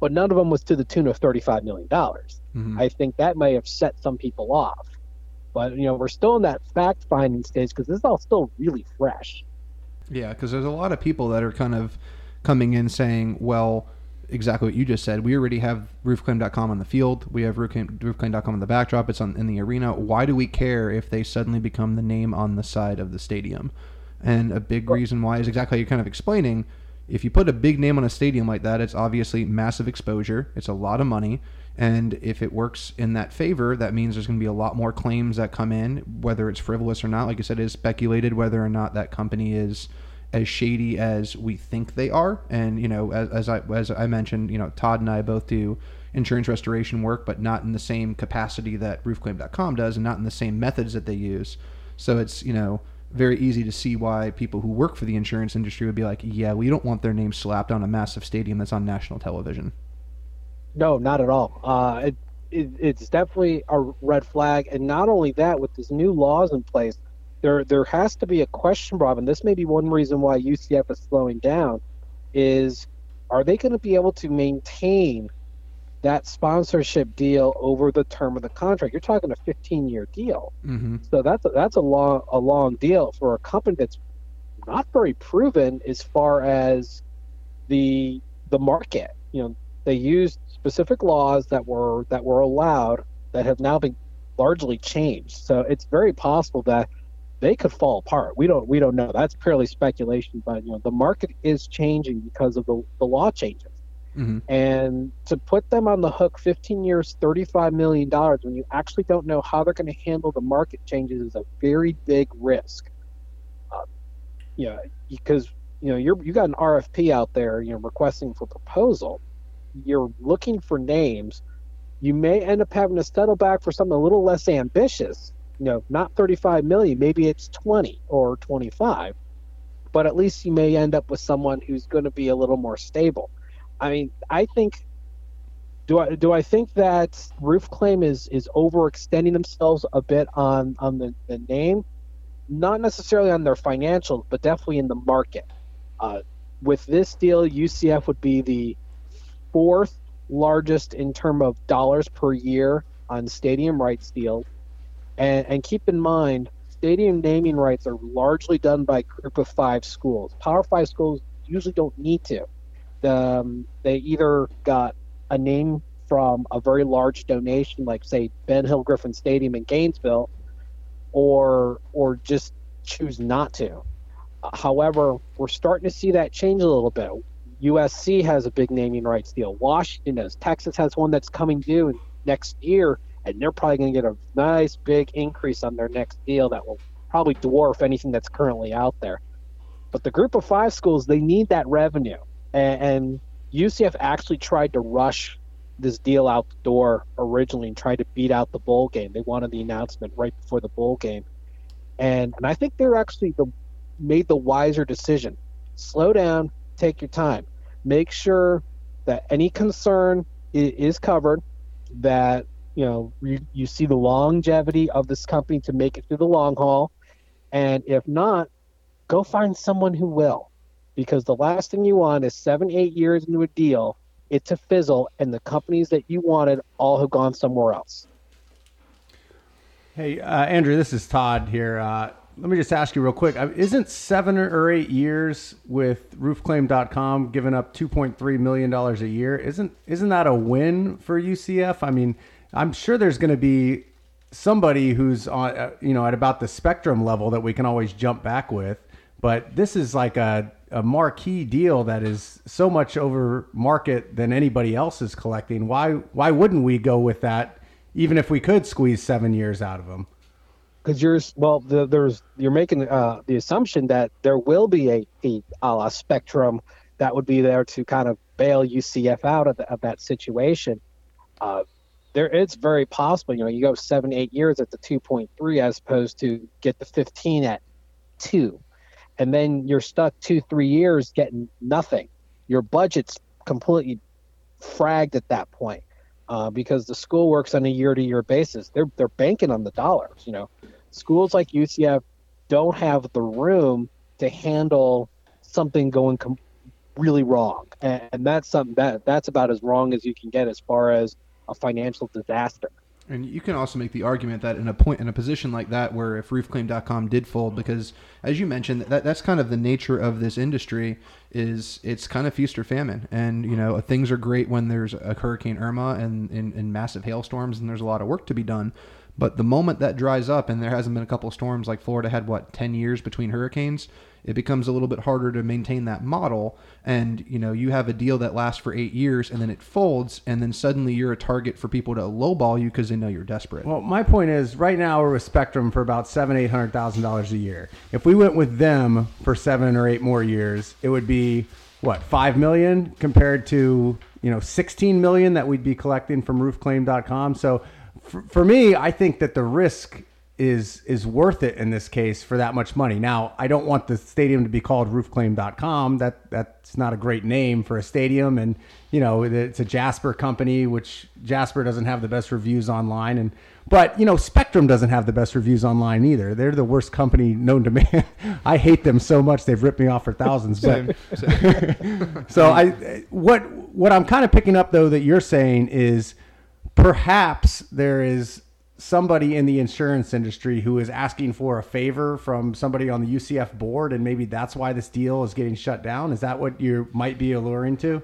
Speaker 4: But none of them was to the tune of thirty-five million dollars. Mm-hmm. I think that may have set some people off. But you know, we're still in that fact-finding stage because this is all still really fresh.
Speaker 2: Yeah, because there's a lot of people that are kind of coming in saying, "Well, exactly what you just said. We already have roofclaim.com on the field. We have roofclaim, roofclaim.com on the backdrop. It's on in the arena. Why do we care if they suddenly become the name on the side of the stadium? And a big reason why is exactly how you're kind of explaining. If you put a big name on a stadium like that, it's obviously massive exposure. It's a lot of money. And if it works in that favor, that means there's going to be a lot more claims that come in, whether it's frivolous or not. Like I said, it is speculated whether or not that company is as shady as we think they are. And you know, as, as I as I mentioned, you know, Todd and I both do insurance restoration work, but not in the same capacity that RoofClaim.com does, and not in the same methods that they use. So it's you know very easy to see why people who work for the insurance industry would be like, yeah, we don't want their name slapped on a massive stadium that's on national television.
Speaker 4: No, not at all. Uh, it, it, it's definitely a red flag, and not only that, with these new laws in place, there there has to be a question, Rob, and this may be one reason why UCF is slowing down, is are they going to be able to maintain that sponsorship deal over the term of the contract? You're talking a 15 year deal, mm-hmm. so that's a, that's a long a long deal for a company that's not very proven as far as the the market. You know, they used specific laws that were that were allowed that have now been largely changed. So it's very possible that they could fall apart. We don't we don't know. That's purely speculation, but you know the market is changing because of the, the law changes. Mm-hmm. And to put them on the hook 15 years, $35 million when you actually don't know how they're going to handle the market changes is a very big risk. Uh, because you know you're you got an RFP out there, you know, requesting for proposal. You're looking for names. You may end up having to settle back for something a little less ambitious you know, not 35 million, maybe it's 20 or 25, but at least you may end up with someone who's going to be a little more stable. I mean, I think do I do I think that Roof Claim is is overextending themselves a bit on on the, the name, not necessarily on their financials, but definitely in the market. Uh, with this deal, UCF would be the fourth largest in term of dollars per year on stadium rights deal and, and keep in mind, stadium naming rights are largely done by group of five schools. Power five schools usually don't need to. Um, they either got a name from a very large donation, like say Ben Hill Griffin Stadium in Gainesville, or or just choose not to. However, we're starting to see that change a little bit. USC has a big naming rights deal. Washington does. Texas has one that's coming due next year and they're probably going to get a nice big increase on their next deal that will probably dwarf anything that's currently out there. But the group of five schools, they need that revenue. And, and UCF actually tried to rush this deal out the door originally and tried to beat out the bowl game. They wanted the announcement right before the bowl game. And, and I think they're actually the, made the wiser decision. Slow down, take your time. Make sure that any concern is covered, that you know you, you see the longevity of this company to make it through the long haul and if not go find someone who will because the last thing you want is seven eight years into a deal it to fizzle and the companies that you wanted all have gone somewhere else
Speaker 1: hey uh, andrew this is todd here uh, let me just ask you real quick. uh, Isn't seven or eight years with roofclaim.com giving up $2.3 million a year? Isn't, isn't that a win for UCF? I mean, I'm sure there's going to be somebody who's on, uh, you know, at about the spectrum level that we can always jump back with. But this is like a, a marquee deal that is so much over market than anybody else is collecting. Why, why wouldn't we go with that, even if we could squeeze seven years out of them?
Speaker 4: because you're well the, there's you're making uh, the assumption that there will be a, a, a spectrum that would be there to kind of bail UCF out of, the, of that situation. Uh, there, it's very possible. You know, you go seven, eight years at the 2.3 as opposed to get the 15 at two, and then you're stuck two, three years getting nothing. Your budget's completely fragged at that point uh, because the school works on a year-to-year basis. They're they're banking on the dollars. You know, schools like UCF don't have the room to handle something going com- really wrong, and, and that's something that that's about as wrong as you can get as far as a financial disaster.
Speaker 2: And you can also make the argument that in a point in a position like that, where if roofclaim.com did fold, mm-hmm. because as you mentioned, that that's kind of the nature of this industry is it's kind of feast or famine. And you know things are great when there's a Hurricane Irma and in massive hailstorms, and there's a lot of work to be done. But the moment that dries up, and there hasn't been a couple of storms like Florida had, what ten years between hurricanes, it becomes a little bit harder to maintain that model. And you know, you have a deal that lasts for eight years, and then it folds, and then suddenly you're a target for people to lowball you because they know you're desperate.
Speaker 1: Well, my point is, right now we're with Spectrum for about seven, eight hundred thousand dollars a year. If we went with them for seven or eight more years, it would be what five million compared to you know sixteen million that we'd be collecting from RoofClaim.com. So, for, for me, I think that the risk is is worth it in this case for that much money. Now, I don't want the stadium to be called roofclaim.com. That that's not a great name for a stadium and you know, it's a Jasper company which Jasper doesn't have the best reviews online and but, you know, Spectrum doesn't have the best reviews online either. They're the worst company known to man. I hate them so much. They've ripped me off for thousands. But so I what what I'm kind of picking up though that you're saying is perhaps there is somebody in the insurance industry who is asking for a favor from somebody on the UCF board, and maybe that's why this deal is getting shut down. Is that what you might be alluring to,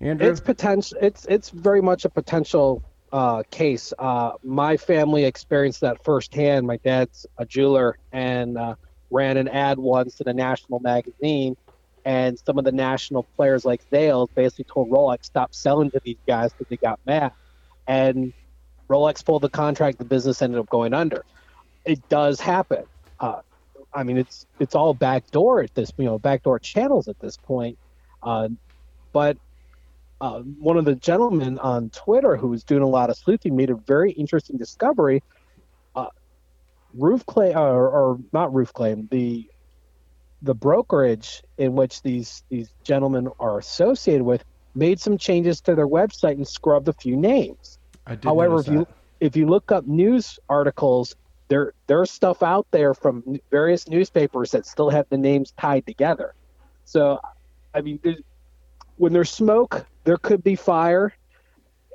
Speaker 1: Andrew?
Speaker 4: It's potential. It's it's very much a potential uh, case. Uh, my family experienced that firsthand. My dad's a jeweler and uh, ran an ad once in a national magazine, and some of the national players like Zales basically told Rolex stop selling to these guys because they got mad, and Rolex pulled the contract. The business ended up going under. It does happen. Uh, I mean, it's it's all backdoor at this, you know, backdoor channels at this point. Uh, but uh, one of the gentlemen on Twitter who was doing a lot of sleuthing made a very interesting discovery. Uh, roof claim, or, or not roof claim, the the brokerage in which these these gentlemen are associated with made some changes to their website and scrubbed a few names.
Speaker 2: I did
Speaker 4: However, if you
Speaker 2: that.
Speaker 4: if you look up news articles, there there's stuff out there from various newspapers that still have the names tied together. So, I mean, there's, when there's smoke, there could be fire.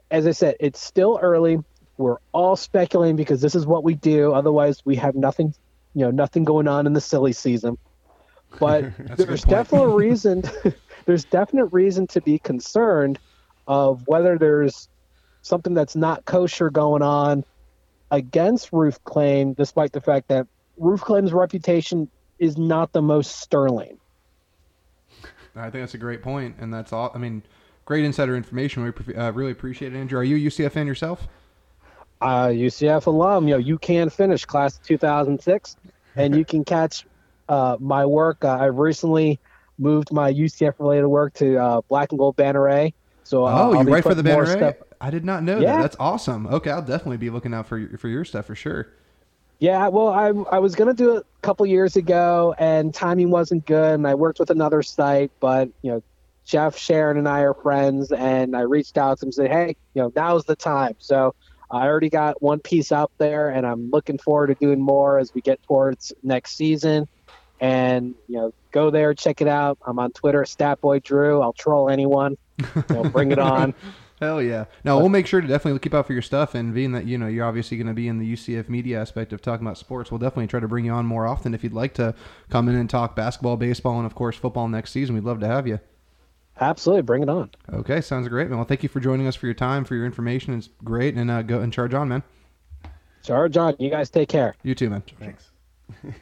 Speaker 4: As I said, it's still early. We're all speculating because this is what we do. Otherwise, we have nothing, you know, nothing going on in the silly season. But
Speaker 2: That's a good
Speaker 4: there's definitely reason. there's definite reason to be concerned of whether there's something that's not kosher going on against Roof Claim, despite the fact that Roof Claim's reputation is not the most sterling.
Speaker 2: I think that's a great point, and that's all. I mean, great insider information. We uh, really appreciate it, Andrew. Are you a UCF fan yourself?
Speaker 4: Uh, UCF alum, you know, you can finish class of 2006, and you can catch uh, my work. Uh, I've recently moved my UCF related work to uh, Black and Gold Banner A. So uh,
Speaker 2: Oh,
Speaker 4: I'll
Speaker 2: you write for the banner?
Speaker 4: stuff-
Speaker 2: I did not know
Speaker 4: Yeah.
Speaker 2: that. That's awesome. Okay, I'll definitely be looking out for your, for your stuff for sure.
Speaker 4: Yeah, well, I I was gonna do it a couple years ago, and timing wasn't good, and I worked with another site, but you know, Jeff, Sharon, and I are friends, and I reached out to him and said, hey, you know, now's the time. So I already got one piece out there, and I'm looking forward to doing more as we get towards next season. And you know, go there, check it out. I'm on Twitter, Statboy Drew. I'll troll anyone. You know, bring it on.
Speaker 2: Hell yeah! No, we'll make sure to definitely keep out for your stuff. And being that you know you're obviously going to be in the UCF media aspect of talking about sports, we'll definitely try to bring you on more often if you'd like to come in and talk basketball, baseball, and of course football next season. We'd love to have you.
Speaker 4: Absolutely, bring it on.
Speaker 2: Okay, sounds great, man. Well, thank you for joining us for your time, for your information. It's great, and uh, go and charge on, man.
Speaker 4: Charge on. You guys take care.
Speaker 2: You too, man.
Speaker 1: Thanks.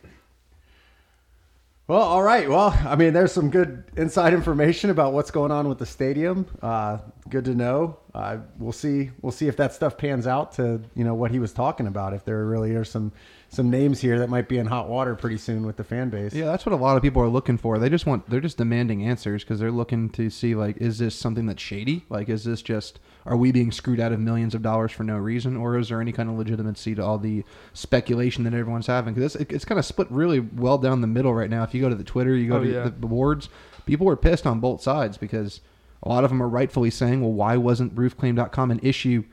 Speaker 1: well, all right. Well, I mean, there's some good inside information about what's going on with the stadium. Uh, good to know. Uh, we'll see. We'll see if that stuff pans out to you know what he was talking about. If there really are some some names here that might be in hot water pretty soon with the fan base.
Speaker 2: Yeah, that's what a lot of people are looking for. They just want they're just demanding answers because they're looking to see like is this something that's shady? Like is this just are we being screwed out of millions of dollars for no reason or is there any kind of legitimacy to all the speculation that everyone's having? Cuz it's, it's kind of split really well down the middle right now. If you go to the Twitter, you go
Speaker 3: Oh,
Speaker 2: to
Speaker 3: yeah.
Speaker 2: the boards, people are pissed on both sides because a lot of them are rightfully saying, "Well, why wasn't roofclaim.com an issue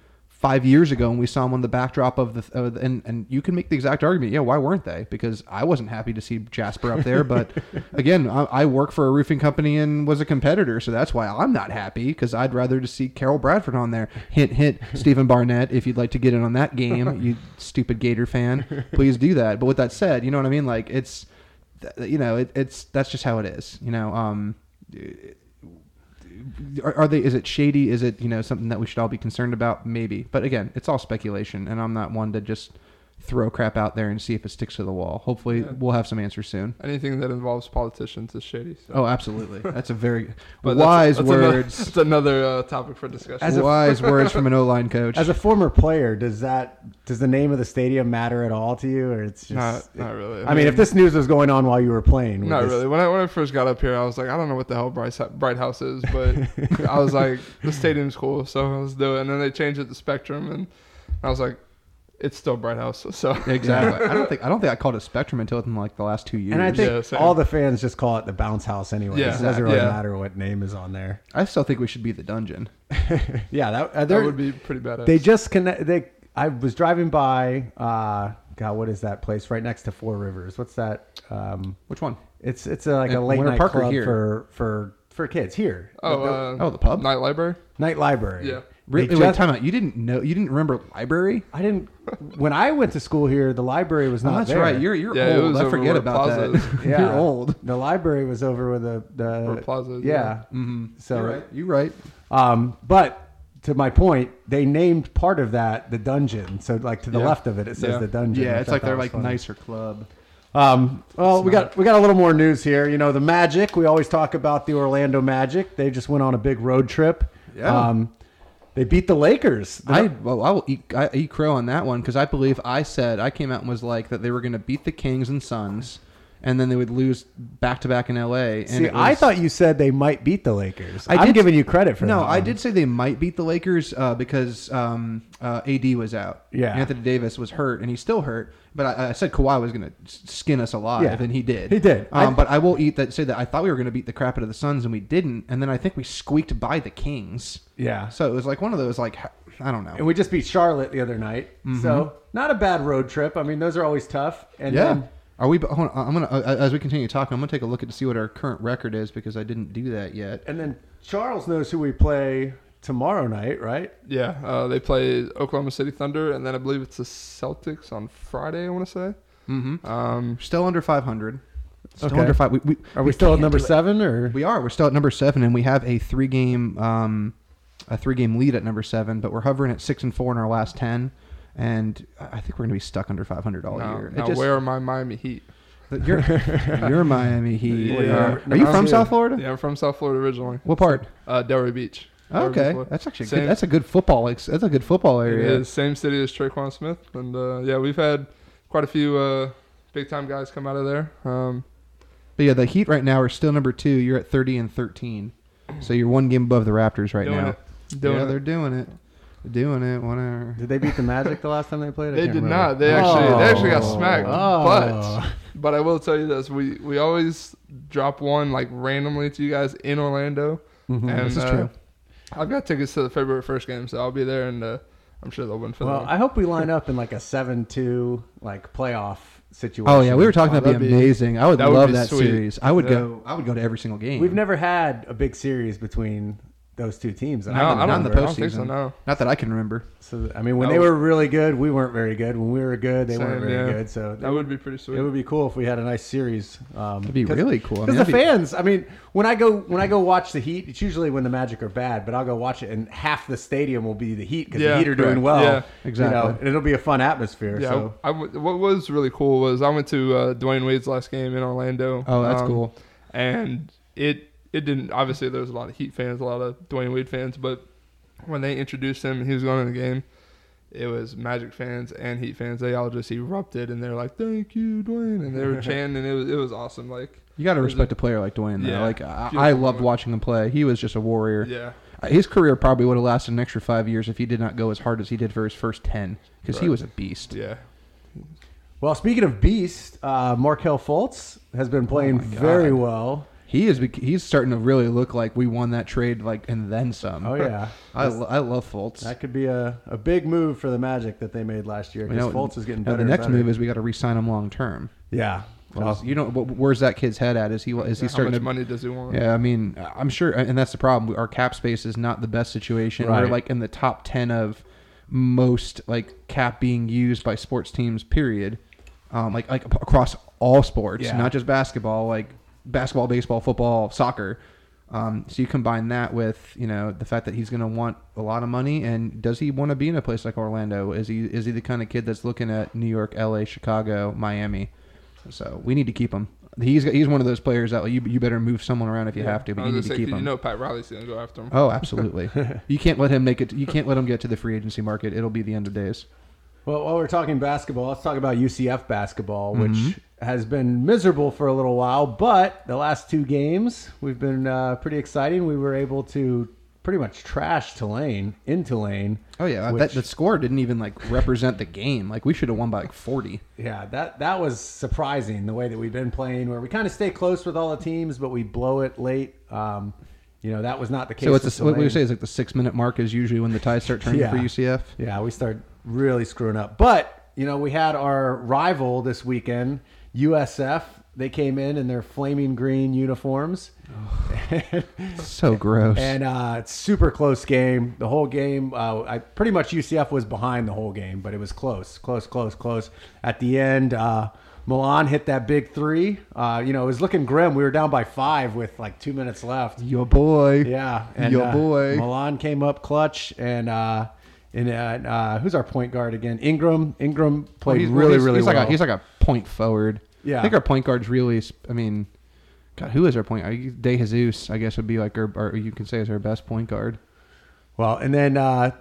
Speaker 2: five years ago and we saw them on the backdrop of the uh, and and you can make the exact argument yeah why weren't they? Because i wasn't happy to see jasper up there but again I, I work for a roofing company and was a competitor so that's why i'm not happy because i'd rather to see carol bradford on there. Hint hint stephen barnett if you'd like to get in on that game you stupid gator fan please do that. But with that said you know what i mean? Like it's you know it, it's that's just how it is you know um are, are they is it shady? Is it you know something that we should all be concerned about? Maybe. But again it's all speculation and i'm not one to just throw crap out there and see if it sticks to the wall hopefully
Speaker 3: Yeah.
Speaker 2: we'll have some answers soon
Speaker 3: Anything that involves politicians is shady. So.
Speaker 2: oh absolutely that's a very
Speaker 3: But
Speaker 2: wise
Speaker 3: that's, that's Another,
Speaker 2: words
Speaker 3: that's another uh, topic for discussion.
Speaker 1: As a-
Speaker 2: wise words from an o-line coach
Speaker 1: As a former player, does that does the name of the stadium matter at all to you, or it's just?
Speaker 3: not, not really.
Speaker 1: I mean, if this news was going on while you were playing,
Speaker 3: Not
Speaker 1: this-
Speaker 3: really. When I when I first got up here, I was like, I don't know what the hell Bright, Bright House is, but I was like, the stadium's cool, so let's do it. And then they changed it to Spectrum, and I was like, it's still Bright House. So
Speaker 2: exactly i don't think i don't think i called it spectrum until in like the last two years
Speaker 1: And I think
Speaker 3: Yeah, same.
Speaker 1: all the fans just call it the bounce house anyway.
Speaker 3: Yeah,
Speaker 1: it doesn't really
Speaker 3: yeah.
Speaker 1: matter what name is on there.
Speaker 2: i still think we should be the dungeon
Speaker 1: Yeah, that, uh,
Speaker 3: that
Speaker 1: they're-
Speaker 3: would be pretty badass.
Speaker 1: they just connect. They I was driving by. Uh, God, what is that place right next to Four Rivers? What's that? Um,
Speaker 2: which one
Speaker 1: it's it's a, like a
Speaker 2: In
Speaker 1: late
Speaker 2: Winter
Speaker 1: night
Speaker 2: Park or
Speaker 1: club
Speaker 2: here?
Speaker 1: for for for kids here.
Speaker 3: oh,
Speaker 1: The- the
Speaker 3: uh,
Speaker 2: Oh, the pub?
Speaker 3: Knight Library.
Speaker 1: Knight Library.
Speaker 3: Yeah.
Speaker 2: Really
Speaker 1: They
Speaker 2: wait
Speaker 1: just-
Speaker 2: time out you didn't know you didn't remember library
Speaker 1: I didn't. When I went to school here, the library was
Speaker 2: oh,
Speaker 1: not
Speaker 2: that's
Speaker 1: there.
Speaker 2: right you're you're
Speaker 3: Yeah,
Speaker 2: old i forget about
Speaker 3: Plaza
Speaker 2: that
Speaker 3: is.
Speaker 1: Yeah.
Speaker 2: you're old
Speaker 1: The library was over with the
Speaker 3: Where
Speaker 1: the
Speaker 3: Plaza
Speaker 1: yeah.
Speaker 3: yeah.
Speaker 2: mm-hmm.
Speaker 1: So
Speaker 2: you're right you're right
Speaker 1: Um, but to my point, they named part of that the dungeon. So like to the
Speaker 3: Yeah.
Speaker 1: left of it, it says
Speaker 3: Yeah.
Speaker 1: the dungeon.
Speaker 2: Yeah, it's like
Speaker 1: that
Speaker 2: they're like
Speaker 1: funny.
Speaker 2: nicer club.
Speaker 1: Um, well, we got we got a little more news here. You know, the Magic. We always talk about the Orlando Magic. They just went on a big road trip.
Speaker 2: Yeah.
Speaker 1: Um, they beat the Lakers.
Speaker 2: I well, I will eat, I eat crow on that one because I believe I said I came out and was like that they were going to beat the Kings and Suns, and then they would lose back to back in L.A. And
Speaker 1: See,
Speaker 2: it
Speaker 1: I thought you said they might beat the Lakers.
Speaker 2: I
Speaker 1: I'm
Speaker 2: did-
Speaker 1: giving you credit for
Speaker 2: no,
Speaker 1: that.
Speaker 2: No,
Speaker 1: I
Speaker 2: did say they might beat the Lakers uh, because um, uh, AD was out.
Speaker 1: Yeah.
Speaker 2: Anthony Davis was hurt, and he's still hurt. But I, I said Kawhi was going to skin us alive,
Speaker 1: Yeah.
Speaker 2: and he did.
Speaker 1: He did.
Speaker 2: Um,
Speaker 1: I-
Speaker 2: but I will eat that. Say that I thought we were going to beat the crap out of the Suns, and we didn't. And then I think we squeaked by the Kings.
Speaker 1: Yeah.
Speaker 2: So it was like one of those like I don't know.
Speaker 1: And we just beat Charlotte the other night. So not a bad road trip. I mean, those are always tough. And
Speaker 2: Yeah.
Speaker 1: then
Speaker 2: Are we? Hold on, I'm gonna uh, as we continue talking. I'm gonna take a look at to see what our current record is because I didn't do that yet.
Speaker 1: and then Charles knows who we play tomorrow night, right?
Speaker 3: Yeah, uh, they play Oklahoma City Thunder, and then I believe it's the Celtics on Friday. I want to say.
Speaker 2: Mm-hmm.
Speaker 3: Um,
Speaker 2: Still under 500. Still
Speaker 1: Okay.
Speaker 2: under five. We, we,
Speaker 1: Are we, still at number seven or?
Speaker 2: We are. We're still at number seven, and we have a three game um, a three game lead at number seven. But we're hovering at six and four in our last ten, and I think we're gonna be stuck under 500 all
Speaker 3: now,
Speaker 2: year.
Speaker 3: Now
Speaker 2: just-
Speaker 3: where are my Miami Heat?
Speaker 2: You're, you're Miami Heat.
Speaker 3: Yeah.
Speaker 2: Are, are you from. South Florida?
Speaker 3: Yeah, I'm from South Florida originally.
Speaker 2: What part?
Speaker 3: Uh, Delray Beach. Delray
Speaker 2: okay, that's actually good. That's a good football. That's a good football area.
Speaker 3: is same city as Tre'Quan Smith, and uh, yeah, we've had quite a few uh, big time guys come out of there. Um,
Speaker 2: But yeah, the Heat right now are still number two. You're at 30 and 13, so you're one game above the Raptors right
Speaker 3: doing
Speaker 2: now.
Speaker 3: it, doing
Speaker 2: yeah,
Speaker 3: it.
Speaker 2: they're doing it. They're doing it. Whatever.
Speaker 1: Did they beat the Magic the last time they played? I
Speaker 3: They did
Speaker 1: remember.
Speaker 3: not. They actually they actually got
Speaker 1: Oh.
Speaker 3: smacked.
Speaker 1: Oh.
Speaker 3: But but I will tell you this: we we always drop one like randomly to you guys in Orlando,
Speaker 1: Mhm.
Speaker 3: and
Speaker 2: This is
Speaker 3: uh,
Speaker 2: true.
Speaker 3: I've got tickets to the February first game, so I'll be there, and uh, I'm sure they'll win for them.
Speaker 1: Well,
Speaker 3: them.
Speaker 1: I hope we line up in like a seven-two like playoff situation.
Speaker 2: Oh yeah, we were talking
Speaker 3: Oh,
Speaker 2: that'd be
Speaker 3: that'd be-
Speaker 2: amazing. I would
Speaker 3: that
Speaker 2: love
Speaker 3: be
Speaker 2: that
Speaker 3: sweet.
Speaker 2: series. I would
Speaker 3: Yeah.
Speaker 2: go. I would go to every single game.
Speaker 1: We've never had a big series between those two teams.
Speaker 3: No,
Speaker 1: I
Speaker 3: I
Speaker 1: can
Speaker 3: don't,
Speaker 2: not in the
Speaker 1: remember.
Speaker 3: I don't think so.
Speaker 2: postseason.
Speaker 3: No.
Speaker 2: Not that I can remember.
Speaker 1: So I mean, when
Speaker 3: That
Speaker 1: they were really good, we weren't very good. When we were good, they
Speaker 3: Same,
Speaker 1: weren't very
Speaker 3: yeah.
Speaker 1: good. So
Speaker 3: That would be pretty sweet.
Speaker 1: it would be cool if we had a nice series. Um,
Speaker 2: That'd be really cool. I mean,
Speaker 1: Because the
Speaker 2: be-
Speaker 1: fans, I mean, when I go when I go watch the Heat, it's usually when the Magic are bad, but I'll go watch it, and half the stadium will be the Heat because
Speaker 3: Yeah,
Speaker 1: the Heat are doing
Speaker 2: correct.
Speaker 1: well.
Speaker 3: Yeah.
Speaker 1: you know,
Speaker 2: Exactly.
Speaker 1: and it'll be a fun atmosphere.
Speaker 3: Yeah,
Speaker 1: So
Speaker 3: I w- what was really cool was I went to uh, Dwyane Wade's last game in Orlando.
Speaker 2: Oh, that's
Speaker 3: um,
Speaker 2: cool.
Speaker 3: And it it didn't obviously there was a lot of Heat fans, a lot of Dwyane Wade fans, but when they introduced him and he was going in the game, it was Magic fans and Heat fans. They all just erupted and they're like, "Thank you, Dwyane," and they were chanting, and it was it was awesome. Like,
Speaker 2: You got to respect a player like Dwyane. Though.
Speaker 3: Yeah.
Speaker 2: Like I, I loved
Speaker 3: moment.
Speaker 2: watching him play. He was just a warrior.
Speaker 3: yeah,
Speaker 2: Uh, His career probably would have lasted an extra five years if he did not go as hard as he did for his first ten, because he was a beast.
Speaker 3: yeah,
Speaker 1: well, speaking of beast, uh, Markelle Fultz has been playing
Speaker 2: Oh
Speaker 1: very well.
Speaker 2: He is he's starting to really look like we won that trade, like and then some.
Speaker 1: Oh yeah,
Speaker 2: I, lo- I love Fultz.
Speaker 1: that could be a, a big move for the Magic that they made last year because Fultz is getting better.
Speaker 2: the
Speaker 1: and
Speaker 2: next
Speaker 1: better.
Speaker 2: move is we got to re-sign him long term.
Speaker 1: yeah.
Speaker 2: Well,
Speaker 1: Well,
Speaker 2: you know, where's that kid's head at? Is he is he
Speaker 3: How
Speaker 2: starting
Speaker 3: much
Speaker 2: to?
Speaker 3: money does he want?
Speaker 2: Yeah, I mean, I'm sure, and that's the problem. Our cap space is not the best situation.
Speaker 1: Right.
Speaker 2: We're like in the top ten of most like cap being used by sports teams. Period. Um, like like across all sports,
Speaker 1: Yeah.
Speaker 2: not just basketball. Like basketball, baseball, football, soccer. Um, so you combine that with you know the fact that he's going to want a lot of money, and does he want to be in a place like Orlando? Is he is he the kind of kid that's looking at New York, L.A., Chicago, Miami? So we need to keep him. He's he's one of those players that you you better move someone around if you have to, but you need
Speaker 3: gonna
Speaker 2: to
Speaker 3: say,
Speaker 2: keep
Speaker 3: 'cause
Speaker 2: him.
Speaker 3: you know Pat Riley's gonna go after him.
Speaker 2: Oh, absolutely. you can't let him make it. You can't let him get to the free agency market. It'll be the end of days.
Speaker 1: Well, while we're talking basketball, let's talk about UCF basketball, which
Speaker 2: Mm-hmm.
Speaker 1: Has been miserable for a little while. But the last two games, we've been uh, pretty exciting. We were able to pretty much trash Tulane in Tulane.
Speaker 2: Oh yeah, that,
Speaker 1: Which-
Speaker 2: the score didn't even like represent the game. Like we should have won by like forty.
Speaker 1: Yeah, that that was surprising the way that we've been playing, where we kind of stay close with all the teams, but we blow it late. Um, you know, that was not the case.
Speaker 2: So it's a, what we say is like the six minute mark is usually when the ties start turning for UCF.
Speaker 1: Yeah, we start really screwing up. But, you know, we had our rival this weekend, USF. They came in in their flaming green uniforms.
Speaker 2: So gross.
Speaker 1: and uh, it's super close game. The whole game, uh, I pretty much UCF was behind the whole game, but it was close, close, close, close. At the end, uh, Milon hit that big three. Uh, you know, it was looking grim. We were down by five with like two minutes left.
Speaker 2: Your boy.
Speaker 1: Yeah, and
Speaker 2: Your
Speaker 1: uh,
Speaker 2: boy.
Speaker 1: Milon came up clutch, and uh, and uh, uh, who's our point guard again? Ingram. Ingram
Speaker 2: Well,
Speaker 1: played
Speaker 2: he's,
Speaker 1: really,
Speaker 2: he's,
Speaker 1: really
Speaker 2: he's
Speaker 1: well.
Speaker 2: Like a, he's like a point forward.
Speaker 1: Yeah.
Speaker 2: I think our point guard's really. I mean, God, who is our point? guard? De Jesus, I guess, would be like our, or you can say is our best point guard.
Speaker 1: well, and then uh,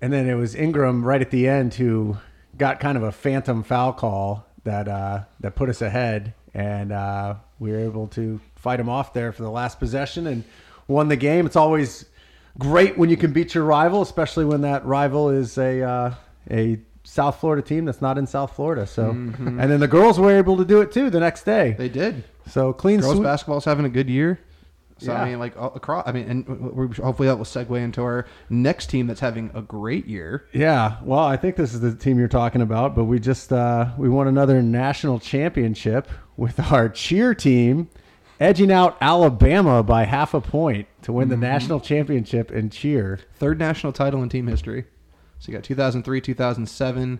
Speaker 1: and then it was Ingram right at the end who got kind of a phantom foul call that uh, that put us ahead, and uh, we were able to fight him off there for the last possession and won the game. It's always great when you can beat your rival, especially when that rival is a uh, a South Florida team that's not in South Florida. So, and then the girls were able to do it too the next day.
Speaker 2: They did.
Speaker 1: So clean
Speaker 2: Girls
Speaker 1: sweep.
Speaker 2: basketball's having a good year. So
Speaker 1: Yeah.
Speaker 2: I mean, like across. I mean, and hopefully that will segue into our next team that's having a great year.
Speaker 1: Yeah, well, I think this is the team you're talking about, but we just uh, we won another national championship with our cheer team edging out Alabama by half a point to win the national championship in cheer.
Speaker 2: Third national title in team history. So you got 2003, 2007,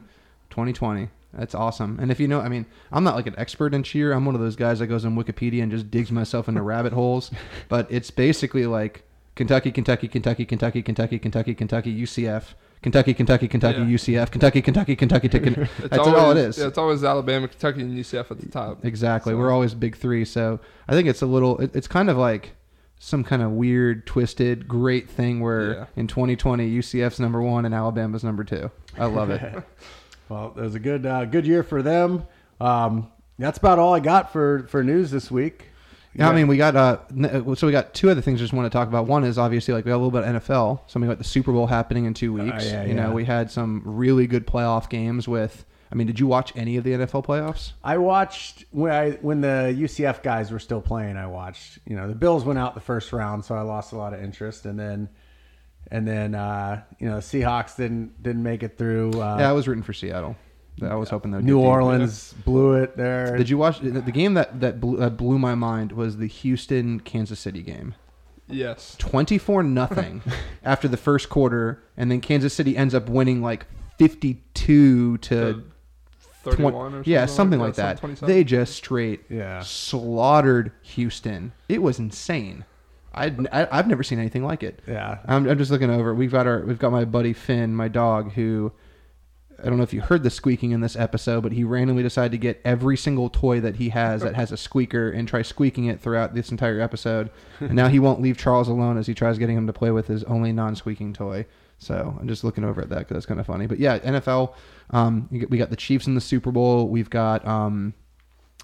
Speaker 2: 2020. That's awesome. And if you know, I mean, I'm not like an expert in cheer. I'm one of those guys that goes on Wikipedia and just digs myself into rabbit holes. But it's basically like Kentucky, Kentucky, Kentucky, Kentucky, Kentucky, Kentucky, Kentucky, UCF, Kentucky, Kentucky, Kentucky,
Speaker 3: Yeah.
Speaker 2: UCF, Kentucky, Kentucky, Kentucky. Kentucky.
Speaker 3: It's
Speaker 2: That's
Speaker 3: always,
Speaker 2: all it is.
Speaker 3: Yeah, it's always Alabama, Kentucky, and UCF at the top.
Speaker 2: Exactly.
Speaker 3: So-
Speaker 2: We're always big three. So I think it's a little, it, it's kind of like some kind of weird, twisted, great thing where
Speaker 3: Yeah.
Speaker 2: in 2020, UCF's number one and Alabama's number two. I love it.
Speaker 1: Well, it was a good uh, good year for them. Um, that's about all I got for for news this week.
Speaker 2: yeah, I mean, we got, uh, so we got two other things I just want to talk about. One is obviously like we got a little bit of NFL. So we got the Super Bowl happening in two weeks.
Speaker 1: yeah,
Speaker 2: you
Speaker 1: yeah.
Speaker 2: know, we had some really good playoff games with, I mean, did you watch any of the NFL playoffs?
Speaker 1: I watched when I when the UCF guys were still playing. I watched. You know, the Bills went out the first round, so I lost a lot of interest, and then. And then uh, you know Seahawks didn't didn't make it through. Uh,
Speaker 2: yeah, I was rooting for Seattle. I was hoping that
Speaker 1: New. Orleans blew it there.
Speaker 2: Did you watch the the game that that blew, that blew my mind was the Houston Kansas City game.
Speaker 3: Yes.
Speaker 2: 24 nothing after the first quarter, and then Kansas City ends up winning like 52 to.
Speaker 3: To 31
Speaker 2: twen-
Speaker 3: or something
Speaker 2: yeah, something like
Speaker 3: some
Speaker 2: that.
Speaker 3: 27.
Speaker 2: They just straight
Speaker 1: Yeah.
Speaker 2: slaughtered Houston. It was insane. I'd, I, I've never seen anything like it.
Speaker 1: Yeah.
Speaker 2: I'm, I'm just looking over. We've got our we've got my buddy Finn, my dog, who I don't know if you heard the squeaking in this episode, but he randomly decided to get every single toy that he has that has a squeaker and try squeaking it throughout this entire episode. And now he won't leave Charles alone as he tries getting him to play with his only non-squeaking toy. So I'm just looking over at that because that's kind of funny. But yeah, NFL. Um, you get- we got the Chiefs in the Super Bowl. We've got um,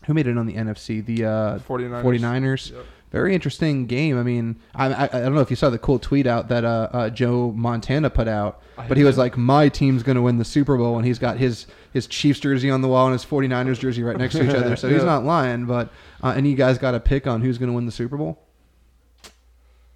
Speaker 2: who made it on the NFC? The uh,
Speaker 3: 49ers.
Speaker 2: 49ers.
Speaker 3: Yep.
Speaker 2: Very interesting game. I mean, I, I, I don't know if you saw the cool tweet out that uh, uh, Joe Montana put out, but he was like, "My team's going to win the Super Bowl," and he's got his his Chiefs jersey on the wall and his 49ers jersey right next to each other. So he's not lying. But uh, any of you guys got a pick on who's going to win the Super Bowl?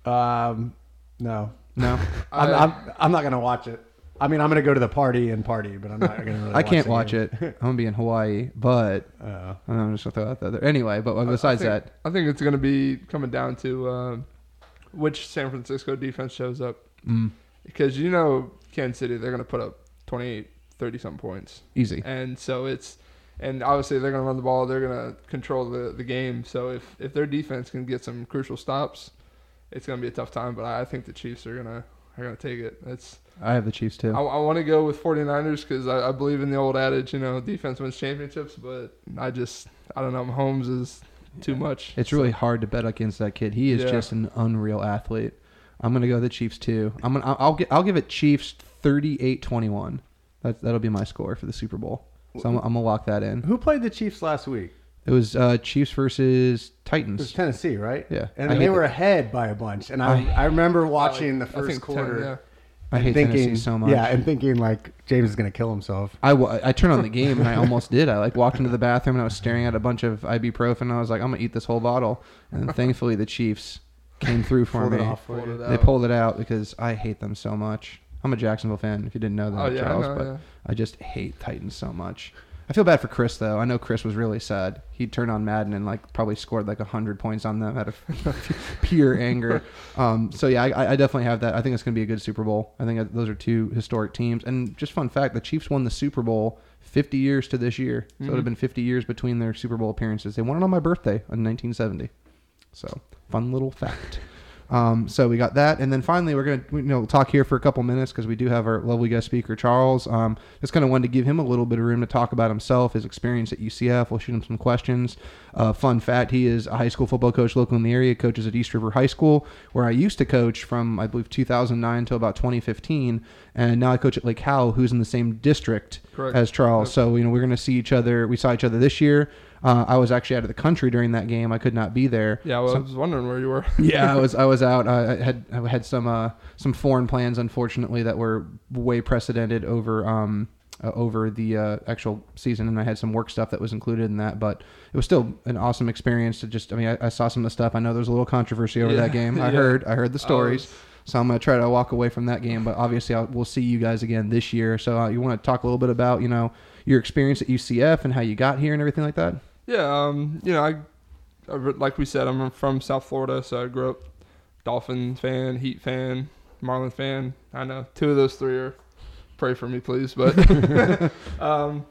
Speaker 1: Um, no.
Speaker 2: No,
Speaker 1: I'm,
Speaker 3: I-
Speaker 1: I'm, I'm not gonna watch it. I mean, I'm gonna go to the party and party, but I'm not gonna. Really
Speaker 2: I can't
Speaker 1: the
Speaker 2: watch
Speaker 1: game.
Speaker 2: it. I'm gonna be in Hawaii, but
Speaker 1: Uh,
Speaker 2: I'm just gonna throw that there. Anyway, but besides
Speaker 3: I think,
Speaker 2: that,
Speaker 3: I think it's going to be coming down to uh, which San Francisco defense shows up.
Speaker 2: mm,
Speaker 3: Because you know, Kansas City, they're going to put up 28, 30 some points.
Speaker 2: easy.
Speaker 3: And so it's, and obviously they're going to run the ball. They're going to control the, the game. So if, if their defense can get some crucial stops, it's going to be a tough time. But I think the Chiefs are going to are going to take it. It's
Speaker 2: I have the Chiefs too.
Speaker 3: I, I want to go with 49ers because I, I believe in the old adage, you know, defense wins championships. But I just, I don't know, Mahomes is too much.
Speaker 2: It's really hard to bet against that kid. He is
Speaker 3: Yeah.
Speaker 2: just an unreal athlete. I'm gonna go the Chiefs too. I'm gonna I'll, I'll get I'll give it Chiefs 38-21. That that'll be my score for the Super Bowl. So I'm, I'm gonna lock that in.
Speaker 1: who played the Chiefs last week?
Speaker 2: It was uh, Chiefs versus Titans.
Speaker 1: It was Tennessee, right?
Speaker 2: Yeah.
Speaker 1: And
Speaker 2: I
Speaker 1: they were
Speaker 2: the-
Speaker 1: ahead by a bunch, and I I remember watching the
Speaker 3: I
Speaker 1: first
Speaker 3: think 10,
Speaker 1: quarter.
Speaker 3: yeah.
Speaker 2: I hate
Speaker 1: thinking,
Speaker 2: Tennessee so much.
Speaker 1: Yeah, and thinking like James is gonna kill himself.
Speaker 2: I, I turned on the game and I almost did. I like walked into the bathroom and I was staring at a bunch of ibuprofen. And I was like, I'm gonna eat this whole bottle. And then thankfully the Chiefs came through for
Speaker 1: Pulled
Speaker 2: me.
Speaker 1: it off
Speaker 3: Pulled it
Speaker 2: They
Speaker 3: out.
Speaker 2: pulled it out because I hate them so much. I'm a Jacksonville fan. If you didn't know that,
Speaker 3: Oh yeah, I
Speaker 2: Charles,
Speaker 3: know,
Speaker 2: but
Speaker 3: yeah.
Speaker 2: I just hate Titans so much. I feel bad for Chris though. I know Chris was really sad. He turned on Madden and like probably scored like hundred points on them out of pure anger. Um, so yeah, I, I definitely have that. I think it's going to be a good Super Bowl. I think those are two historic teams. And just fun fact: the Chiefs won the Super Bowl 50 years to this year. So it would have been 50 years between their Super Bowl appearances. They won it on my birthday in 1970. So fun little fact. Um, so we got that, and then finally we're gonna you know talk here for a couple minutes because we do have our lovely guest speaker Charles. Um, just kind of wanted to give him a little bit of room to talk about himself, his experience at UCF. We'll shoot him some questions. Uh, fun fact: he is a high school football coach local in the area. Coaches at East River High School, where I used to coach from I believe 2009 until about 2015, and now I coach at Lake Howell, who's in the same district
Speaker 3: Correct.
Speaker 2: as Charles. So you know we're gonna see each other. We saw each other this year. Uh, I was actually out of the country during that game. I could not be there.
Speaker 3: Yeah, well,
Speaker 2: So-
Speaker 3: I was wondering where you were.
Speaker 2: yeah, I was I was out. I I had I had some uh, some foreign plans, unfortunately, that were way precedented over um uh, over the uh, actual season, and I had some work stuff that was included in that. But it was still an awesome experience to just. I mean, I, I saw some of the stuff. I know there's a little controversy over
Speaker 3: Yeah,
Speaker 2: that game. I
Speaker 3: yeah.
Speaker 2: heard I heard the stories.
Speaker 3: was-
Speaker 2: So I'm gonna try to walk away from that game, but obviously I'll, we'll see you guys again this year. So uh, you want to talk a little bit about you know your experience at UCF and how you got here and everything like that.
Speaker 3: Yeah, um, you know, I, I like we said, I'm from South Florida, so I grew up Dolphin fan, Heat fan, Marlin fan. I know two of those three are. Pray for me, please. But, um,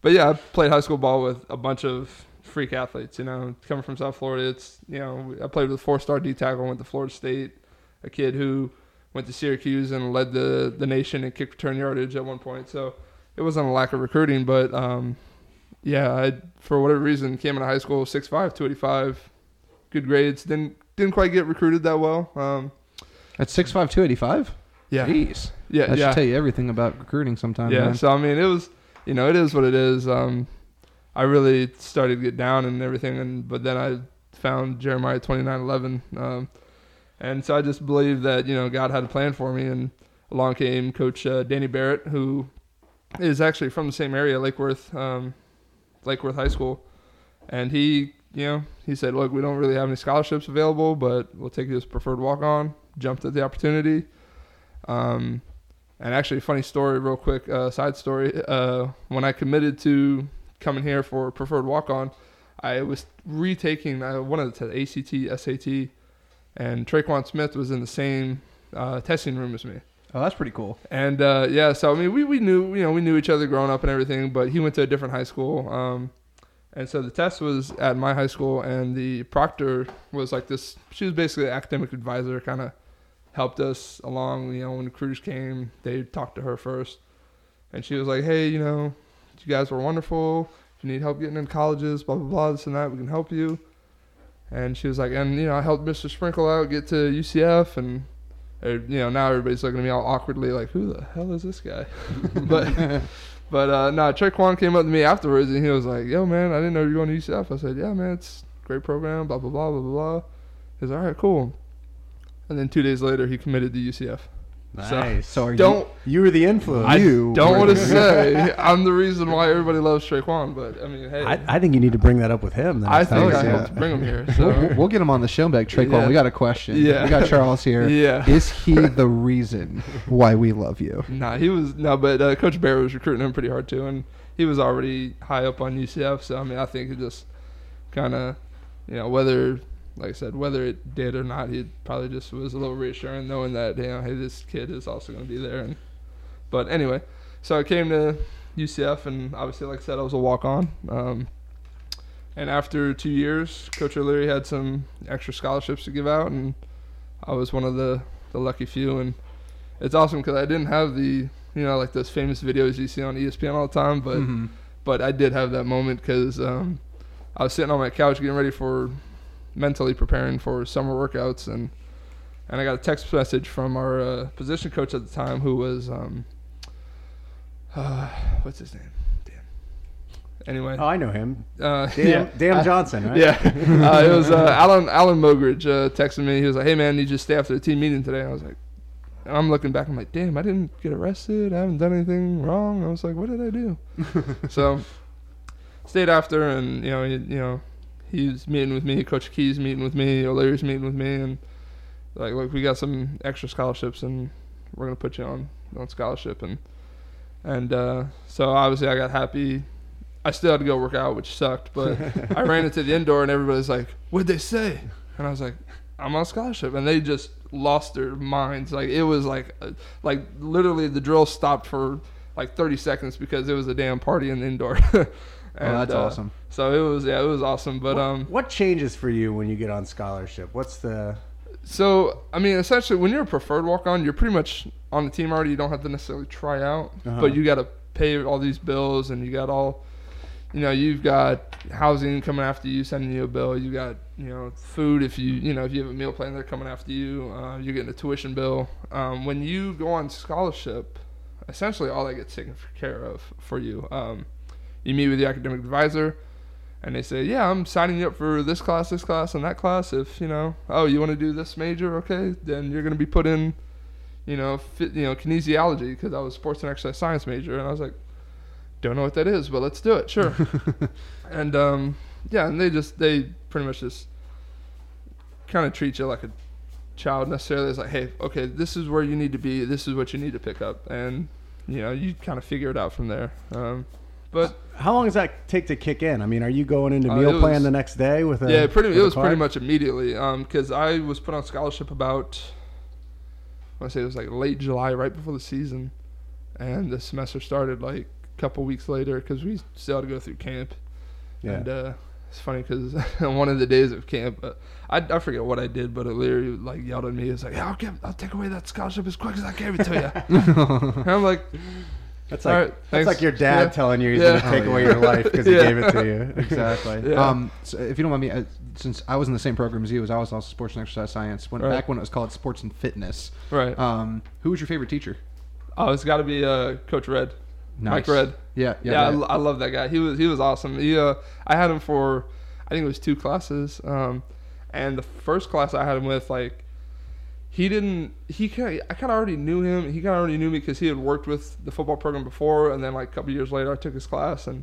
Speaker 3: but yeah, I played high school ball with a bunch of freak athletes. You know, coming from South Florida, it's you know, I played with a four-star D tackle, went to Florida State, a kid who went to Syracuse and led the the nation in kick return yardage at one point. So it wasn't a lack of recruiting, but um, yeah, I for whatever reason came into high school 6'5", 285, good grades. Didn't didn't quite get recruited that well. Um,
Speaker 2: At six five two eighty five.
Speaker 3: yeah,
Speaker 2: Jeez.
Speaker 3: yeah,
Speaker 2: That
Speaker 3: yeah,
Speaker 2: should tell you everything about recruiting sometimes.
Speaker 3: yeah.
Speaker 2: man.
Speaker 3: So I mean, it was you know it is what it is. Um, I really started to get down and everything, and but then I found Jeremiah twenty nine eleven, um, and so I just believed that you know God had a plan for me, and along came Coach uh, Danny Barrett, who is actually from the same area, Lake Worth, um, Lake Worth High School, and he you know he said, look, we don't really have any scholarships available, but we'll take as preferred walk on. Jumped at the opportunity. Um, and actually, funny story, real quick, uh, side story. Uh, when I committed to coming here for preferred walk on, I was retaking. I wanted to ACT, SAT, and Tre'Quan Smith was in the same uh, testing room as me.
Speaker 2: Oh, that's pretty cool.
Speaker 3: And uh, yeah, so I mean, we, we knew you know we knew each other growing up and everything, but he went to a different high school. Um, and so the test was at my high school, and the proctor was like this. She was basically an academic advisor, kind of helped us along. You know, when the crews came, they talked to her first, and she was like, "Hey, you know, you guys were wonderful. If you need help getting in colleges, blah blah blah, this and that, we can help you." And she was like, "And you know, I helped Mr. Sprinkle out get to UCF, and you know, now everybody's looking at me all awkwardly, like, who the hell is this guy?" but but uh, no, Tre'Quan came up to me afterwards and he was like, "Yo, man, I didn't know you were going to UCF." I said, "Yeah, man, it's great program." Blah blah blah blah blah. blah. He's all right, cool. And then two days later, he committed to UCF.
Speaker 1: Nice.
Speaker 2: So are you?
Speaker 3: Don't
Speaker 1: you were the influence.
Speaker 3: I
Speaker 2: You
Speaker 3: don't want to say I'm the reason why everybody loves Tre'Quan, but I mean, hey,
Speaker 1: I,
Speaker 3: I,
Speaker 1: think you need to bring that up with him. I
Speaker 3: think I
Speaker 1: you
Speaker 2: yeah.
Speaker 3: bring him here.
Speaker 2: We'll,
Speaker 3: So
Speaker 2: we'll- we'll get him on the show back. Tre'Quan,
Speaker 3: Yeah.
Speaker 2: we got a question.
Speaker 3: Yeah.
Speaker 2: We got Charles here.
Speaker 3: yeah.
Speaker 2: Is he the reason why we love you?
Speaker 3: Nah, he was no, but uh, Coach Bear was recruiting him pretty hard too, and he was already high up on UCF. So I mean, I think it just kind of, you know, whether, like I said, whether it did or not, he probably just was a little reassuring knowing that you know, hey, this kid is also going to be there. And but anyway, so I came to UCF, and obviously, like I said, I was a walk on. Um, and after two years, Coach O'Leary had some extra scholarships to give out, and I was one of the the lucky few. And it's awesome because I didn't have the you know like those famous videos you see on ESPN all the time, but
Speaker 2: Mhm.
Speaker 3: but I did have that moment because um, I was sitting on my couch getting ready for mentally preparing for summer workouts and and I got a text message from our uh, position coach at the time who was um, uh, what's his name? Damn. Anyway,
Speaker 1: Oh, I know him.
Speaker 3: uh,
Speaker 1: Dan,
Speaker 3: yeah.
Speaker 1: Dan Johnson, right?
Speaker 3: Yeah, uh, it was uh, Alan Alan Mogridge uh, texted me. He was like, "Hey man, you just stay after the team meeting today." And I was like, and I'm looking back. I'm like, "Damn, I didn't get arrested. I haven't done anything wrong." I was like, "What did I do?" so stayed after, and you know, he, you know, he's meeting with me. Coach Key's meeting with me. O'Leary's meeting with me, and like, look, we got some extra scholarships, and we're gonna put you on on scholarship, and and uh, so obviously I got happy. I still had to go work out, which sucked, but I ran into the indoor and everybody's like, "What'd they say?" And I was like, "I'm on scholarship," and they just lost their minds. Like it was like, uh, like literally the drill stopped for like 30 seconds because it was a damn party in the indoor.
Speaker 2: Oh, that's
Speaker 3: uh,
Speaker 2: awesome.
Speaker 3: So it was, yeah, it was awesome. But
Speaker 1: what,
Speaker 3: um,
Speaker 1: what changes for you when you get on scholarship? What's the
Speaker 3: so I mean, essentially, when you're a preferred walk-on, you're pretty much on the team already. You don't have to necessarily try out,
Speaker 1: Uh-huh.
Speaker 3: but you got to pay all these bills, and you got all, you know, you've got housing coming after you, sending you a bill. You got you know food if you you know if you have a meal plan, they're coming after you. Uh, you're getting a tuition bill. Um, when you go on scholarship, essentially all that gets taken care of for you. Um, you meet with the academic advisor and they say, "Yeah, I'm signing you up for this class, this class, and that class. If you know, oh, you want to do this major, okay, then you're gonna be put in, you know, fit, you know, kinesiology because I was sports and exercise science major, and I was like, don't know what that is, but let's do it, sure. and um, yeah, and they just they pretty much just kind of treat you like a child necessarily. It's like, hey, okay, this is where you need to be. This is what you need to pick up, and you know, you kind of figure it out from there. Um, but
Speaker 1: how long does that take to kick in? I mean, are you going into
Speaker 3: Uh,
Speaker 1: meal
Speaker 3: it
Speaker 1: plan the next day with a
Speaker 3: yeah, pretty. It was pretty much immediately because I was put on scholarship about. I want to say it was like late July, right before the season, and the semester started like a couple weeks later because we still had to go through camp.
Speaker 1: Yeah.
Speaker 3: And uh, it's funny because one of the days of camp, uh, I, I forget what I did, but O'Leary like yelled at me. He was like, "Yeah, I'll give, I'll take away that scholarship as quick as I gave it to you." and I'm like,
Speaker 1: That's like
Speaker 3: right,
Speaker 1: that's like your dad
Speaker 3: Yeah.
Speaker 1: telling you he's
Speaker 3: Yeah.
Speaker 1: going to take
Speaker 2: Oh,
Speaker 1: away
Speaker 2: yeah.
Speaker 1: your life because
Speaker 3: Yeah.
Speaker 1: he gave it to you.
Speaker 2: Exactly.
Speaker 3: Yeah.
Speaker 2: Um, so if you don't mind me, uh, since I was in the same program as you, as I was also sports and exercise science. When
Speaker 3: Right.
Speaker 2: back when it was called sports and fitness.
Speaker 3: right.
Speaker 2: Um, who was your favorite teacher?
Speaker 3: oh, it's got to be uh, Coach Red, Mike Red.
Speaker 2: Yeah, yeah.
Speaker 3: Yeah, I, I love that guy. He was he was awesome. He uh, I had him for I think it was two classes. Um, and the first class I had him with like he didn't he kind I kind of already knew him. He kind of already knew me because he had worked with the football program before. And then like a couple years later, I took his class and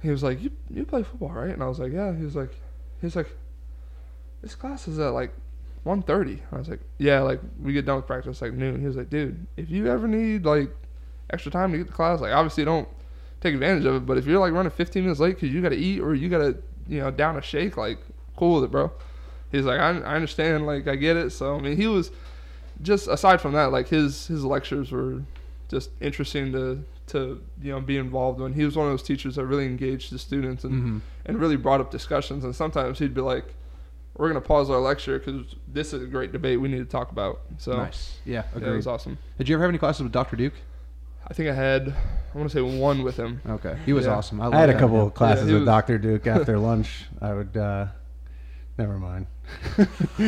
Speaker 3: he was like, "You you play football, right?" And I was like, "Yeah." He was like, he was like, "This class is at like 1.30. I was like, "Yeah." Like we get done with practice like noon. He was like, "Dude, if you ever need like extra time to get to class, like obviously don't." take advantage of it. But if you're like running 15 minutes late because you got to eat or you got to, you know, down a shake, like, cool with it, bro. He's like, I, I understand, like I get it. So I mean, he was just aside from that, like his his lectures were just interesting to to you know be involved in. He was one of those teachers that really engaged the students and
Speaker 2: Mm-hmm.
Speaker 3: and really brought up discussions. And sometimes he'd be like, "We're gonna pause our lecture because this is a great debate we need to talk about." So
Speaker 2: nice. Yeah,
Speaker 3: yeah, it was awesome.
Speaker 2: Did you ever have any classes with Dr. Duke?
Speaker 3: I think I had I want to say one with him.
Speaker 2: Okay, he was
Speaker 3: Yeah.
Speaker 2: awesome. I,
Speaker 1: I had a couple of classes
Speaker 3: he
Speaker 1: with
Speaker 3: was-
Speaker 1: Dr. Duke after lunch. I would, uh, never mind.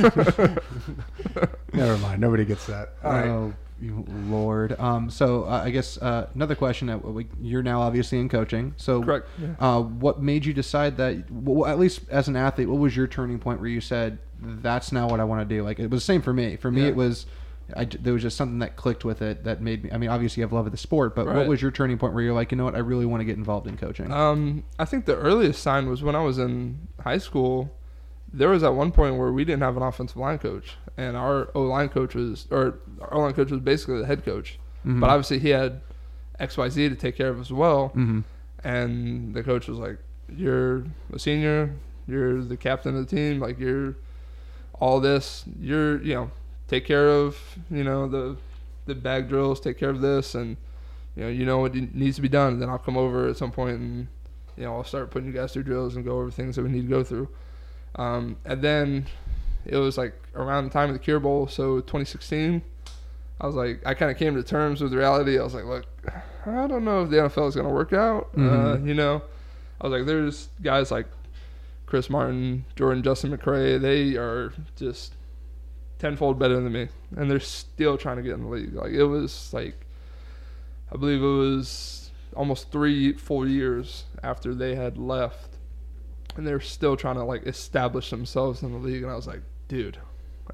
Speaker 1: never mind. Nobody gets that. All right.
Speaker 2: Oh, you Lord. Um, so uh, I guess uh, another question. That we, you're now obviously in coaching. So
Speaker 3: Correct. Yeah.
Speaker 2: Uh, what made you decide that? Well, at least as an athlete, what was your turning point where you said, "That's now what I want to do"? Like it was the same for me. For me,
Speaker 3: Yeah.
Speaker 2: it was. I, j- there was just something that clicked with it that made me. I mean, obviously, you have love of the sport, but what was your turning point where you're like, you know what, I really want to get involved in coaching?
Speaker 3: Um, I think the earliest sign was when I was in high school. There was at one point where we didn't have an offensive line coach, and our O line coach was, or our O line coach was basically the head coach.
Speaker 2: Mhm.
Speaker 3: But obviously he had X Y Z to take care of as well.
Speaker 2: Mhm.
Speaker 3: And the coach was like, "You're a senior. You're the captain of the team. Like you're all this. You're you know take care of you know the the bag drills. Take care of this, and you know you know what needs to be done. And then I'll come over at some point and you know I'll start putting you guys through drills and go over things that we need to go through. Um, and then it was like around the time of the Cure Bowl, so 2016. I was like, I kind of came to terms with reality. I was like, look, I don't know if the NFL is going to work out. Uh,
Speaker 2: Mhm.
Speaker 3: you know, I was like, there's guys like Chris Martin, Jordan, Justin McCray. They are just tenfold better than me, and they're still trying to get in the league. Like it was like, I believe it was almost three full years after they had left, and they're still trying to like establish themselves in the league. And I was like, dude,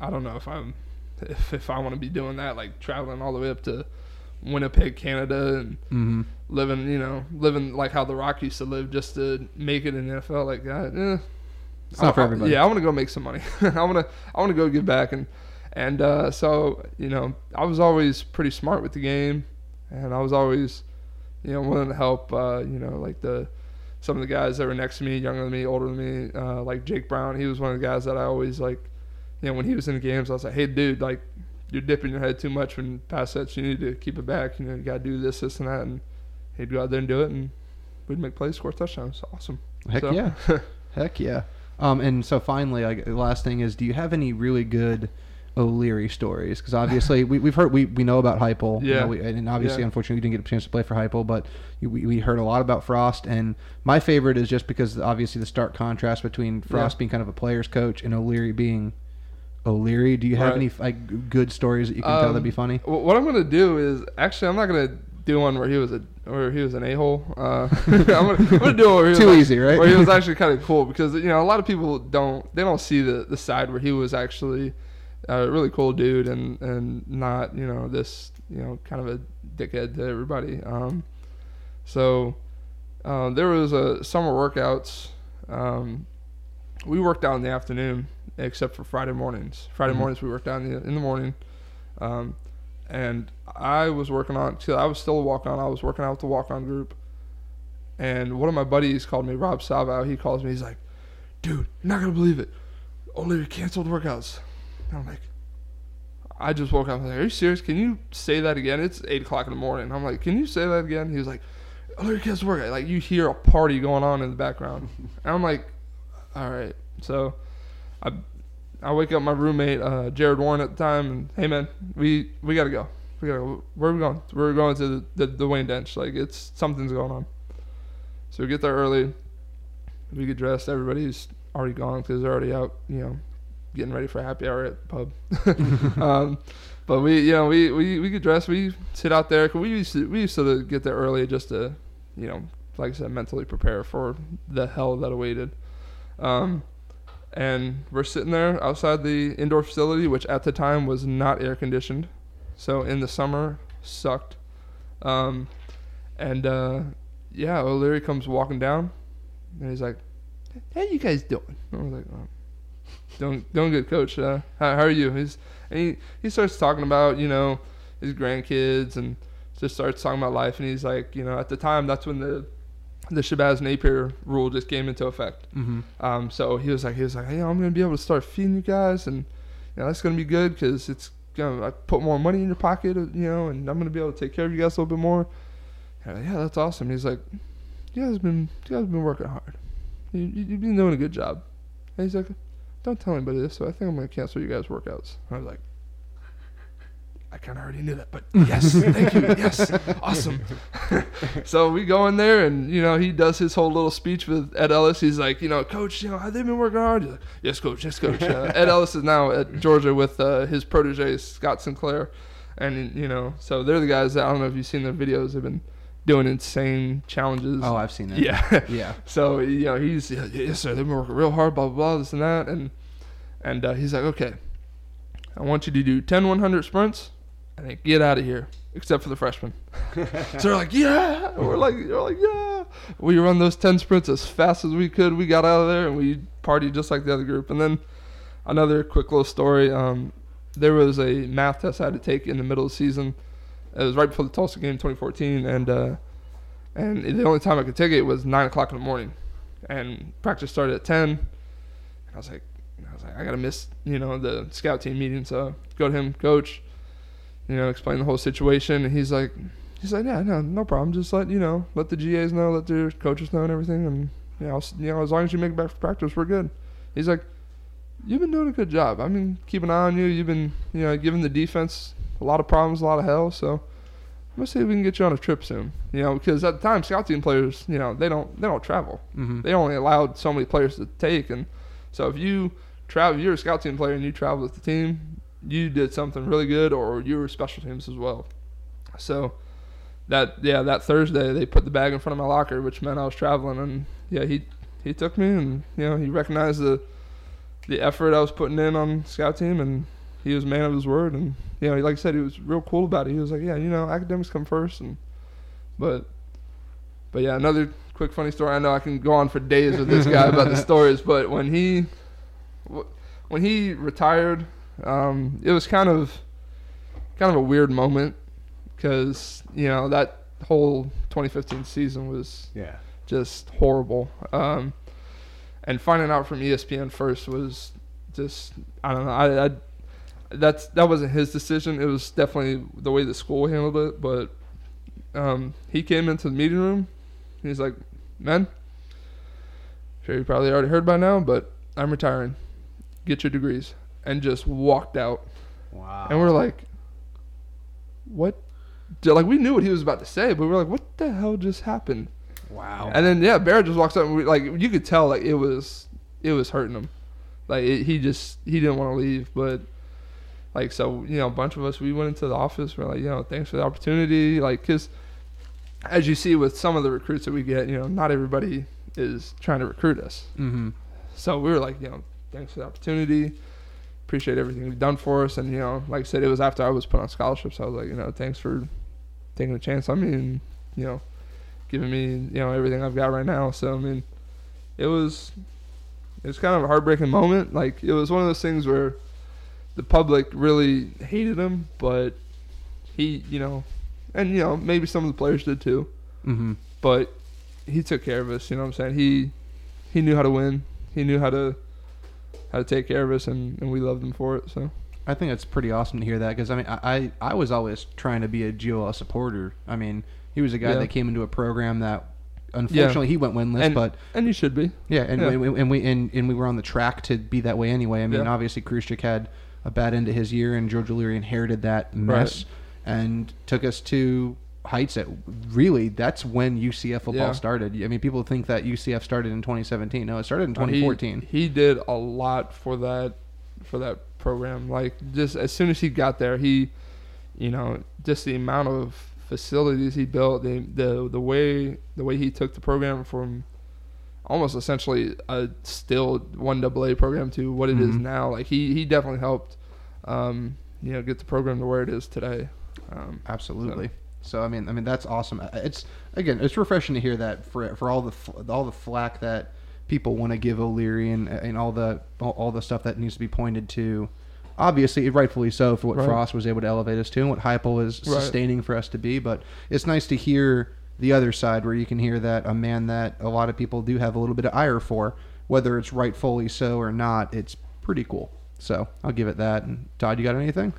Speaker 3: I don't know if I'm if, if I want to be doing that, like traveling all the way up to Winnipeg, Canada, and
Speaker 2: Mhm.
Speaker 3: living, you know, living like how the Rock used to live just to make it in the NFL. Like, uh, eh.
Speaker 2: It's not for
Speaker 3: I- I-
Speaker 2: everybody.
Speaker 3: Yeah, I want to go make some money. I want to, I want to go give back, and and uh, so you know, I was always pretty smart with the game, and I was always, you know, willing to help. Uh, you know, like the some of the guys that were next to me, younger than me, older than me, uh, like Jake Brown. He was one of the guys that I always like. You know, when he was in the games, I was like, "Hey, dude, like, you're dipping your head too much when pass sets. You need to keep it back. You know, you gotta do this, this, and that." And he'd go out there and do it, and we'd make plays, score touchdowns. Awesome.
Speaker 2: Heck
Speaker 3: So-
Speaker 2: yeah. Heck yeah. Um, and so finally, like the last thing is, do you have any really good O'Leary stories? Because obviously we, we've heard we, we know about Heupel, you
Speaker 3: Yeah.
Speaker 2: know, we, and obviously
Speaker 3: Yeah.
Speaker 2: unfortunately we didn't get a chance to play for Heupel, but we, we heard a lot about Frost. And my favorite is just because obviously the stark contrast between Frost
Speaker 3: Yeah.
Speaker 2: being kind of a player's coach and O'Leary being O'Leary. Do you have
Speaker 3: Right.
Speaker 2: any like good stories that you can tell that'd be
Speaker 3: Um,
Speaker 2: funny?
Speaker 3: What I'm gonna do is actually I'm not gonna do one where he was a where he was an a hole. Uh, I'm, gonna, I'm gonna do one where he was
Speaker 2: Too
Speaker 3: like-
Speaker 2: easy, right?
Speaker 3: Where he was actually kind of cool because you know a lot of people don't they don't see the the side where he was actually a really cool dude and and not you know this you know kind of a dickhead to everybody. Um, so uh, there was a summer workouts. Um, we worked out in the afternoon except for Friday mornings. Friday
Speaker 2: Mhm.
Speaker 3: mornings we worked out in the, in the morning. Um, and I was working on, I was still a walk on. I was working out with the walk on group. And one of my buddies called me, Rob Salvo. He calls me, he's like, dude, you're not going to believe it. Only we canceled workouts. And I'm like, I just woke up. I'm like, are you serious? Can you say that again? It's 8 o'clock in the morning. I'm like, can you say that again? He was like, Only canceled work. Like, you hear a party going on in the background. and I'm like, all right. So I I wake up my roommate, uh, Jared Warren at the time, and hey man, we we gotta go. We gotta go. Where are we going? We're going to the, the, the Wayne Densch. Like it's something's going on. So we get there early. We get dressed. Everybody's already gone because they're already out. You know, getting ready for happy hour at the pub. um, but we, you know, we, we, we get dressed. We sit out there. 'cause we used to we used to get there early just to, you know, like I said, mentally prepare for the hell that awaited. Um, and we're sitting there outside the indoor facility, which at the time was not air conditioned. So in the summer, sucked. Um, and uh, yeah, O'Leary comes walking down, and he's like, "How you guys doing?" And I was like, oh, "Doing, doing good, coach. Uh, how, how are you?" He's and he he starts talking about you know his grandkids and just starts talking about life. And he's like, you know, at the time that's when the the Shabazz Napier rule just came into effect.
Speaker 2: Mm-hmm.
Speaker 3: Um, so he was like, he was like, hey, I'm gonna be able to start feeding you guys, and you know that's gonna be good because it's gonna I put more money in your pocket, uh, you know, and I'm gonna be able to take care of you guys a little bit more. Like, yeah, that's awesome. He's like, you guys been you guys been working hard. You, you, you've been doing a good job. And he's like, don't tell anybody this. So I think I'm gonna cancel you guys' workouts. I was like. I kind of already knew that, but yes, thank you, yes, awesome. so we go in there, and you know he does his whole little speech with Ed Ellis. He's like, you know, Coach, you know, have they been working hard? Like, yes, Coach, yes, Coach. Uh, Ed Ellis is now at Georgia with uh, his protege Scott Sinclair, and you know, so they're the guys that I don't know if you've seen their videos. They've been doing insane challenges.
Speaker 2: Oh, I've seen that.
Speaker 3: yeah,
Speaker 2: Yeah.
Speaker 3: so you know he's yeah, yes sir they've been working real hard blah blah blah this and that and and uh, he's like okay I want you to do 10 100 sprints and then get out of here except for the freshmen. So they're like yeah. We're like we're like yeah. We run those 10 sprints as fast as we could. We got out of there and we partied just like the other group. And then another quick little story um, there was a math test I had to take in the middle of the season it was right before the Tulsa game 2014 and uh, and the only time I could take it was nine o'clock in the morning, and practice started at ten. And I was like, I was like, I gotta miss, you know, the scout team meeting. So go to him, coach, you know, explain the whole situation, and he's like, he's like, yeah, no, no problem. Just let you know, let the GAs know, let their coaches know, and everything, and you know, you know, as long as you make it back for practice, we're good. He's like, you've been doing a good job. I mean, keep an eye on you. You've been, you know, giving the defense a lot of problems, a lot of hell. So let's see if we can get you on a trip soon. You know, because at the time, scout team players, you know, they don't they don't travel.
Speaker 2: Mm-hmm.
Speaker 3: They only allowed so many players to take, and so if you travel, you're a scout team player and you travel with the team, you did something really good, or you were special teams as well. So that yeah, that Thursday they put the bag in front of my locker, which meant I was traveling, and yeah, he he took me, and you know he recognized the the effort I was putting in on scout team, and he was a man of his word, and you know, like I said, he was real cool about it. He was like, yeah, you know, academics come first, and but but yeah, another quick funny story. I know I can go on for days with this guy about the stories, but when he when he retired, um, it was kind of kind of a weird moment because you know that whole 2015 season was
Speaker 1: Yeah.
Speaker 3: just horrible. Um, and finding out from ESPN first was just I don't know. I, I that's that wasn't his decision. It was definitely the way the school handled it. But um, he came into the meeting room. He's like, "Man, sure you probably already heard by now, but I'm retiring. Get your degrees." And just walked out.
Speaker 1: Wow.
Speaker 3: And we're like, "What?" Like we knew what he was about to say, but we are like, "What the hell just happened?"
Speaker 1: wow.
Speaker 3: And then yeah, Barrett just walks up and we, like you could tell like it was it was hurting him. Like it, he just he didn't want to leave, but like so you know a bunch of us we went into the office. We're like you know thanks for the opportunity. Like because as you see with some of the recruits that we get, you know not everybody is trying to recruit us.
Speaker 2: Mm-hmm.
Speaker 3: So we were like you know thanks for the opportunity. Appreciate everything you've done for us, and you know, like I said, it was after I was put on scholarship, so I was like, you know, thanks for taking a chance on me, and you know, giving me you know everything I've got right now. So I mean, it was it was kind of a heartbreaking moment. Like it was one of those things where the public really hated him, but he you know, and you know maybe some of the players did too,
Speaker 2: Mm-hmm.
Speaker 3: but he took care of us. You know what I'm saying? He he knew how to win. He knew how to how to take care of us, and, and we loved him for it. So
Speaker 2: I think it's pretty awesome to hear that because I mean I, I I was always trying to be a GOL supporter. I mean he was a guy
Speaker 3: Yeah.
Speaker 2: that came into a program that unfortunately he went winless,
Speaker 3: And-
Speaker 2: but
Speaker 3: and you should be.
Speaker 2: yeah, and
Speaker 3: Yeah.
Speaker 2: We, and we and, and we were on the track to be that way anyway. I mean
Speaker 3: Yeah.
Speaker 2: obviously Kruczek had a bad end to his year, and George O'Leary inherited that mess and took us to heights that really that's when UCF football
Speaker 3: Yeah.
Speaker 2: started. I mean people think that UCF started in 2017. No, it started in
Speaker 3: Uh, he-
Speaker 2: 2014.
Speaker 3: He, did a lot for that for that program. Like just as soon as he got there, he, you know, just the amount of facilities he built, the the the way the way he took the program from almost essentially a still one double A program to what it is
Speaker 2: Mhm.
Speaker 3: now. Like he he definitely helped, um, you know, get the program to where it is today. Um,
Speaker 2: Absolutely. So I mean, I mean that's awesome. It's again, it's refreshing to hear that for for all the all the flack that people want to give O'Leary and and all the all, the stuff that needs to be pointed to. Obviously, rightfully so for what
Speaker 3: Right.
Speaker 2: Frost was able to elevate us to and what Heupel is
Speaker 3: Right.
Speaker 2: sustaining for us to be. But it's nice to hear the other side where you can hear that a man that a lot of people do have a little bit of ire for, whether it's rightfully so or not, it's pretty cool. So I'll give it that. And Todd, you got anything?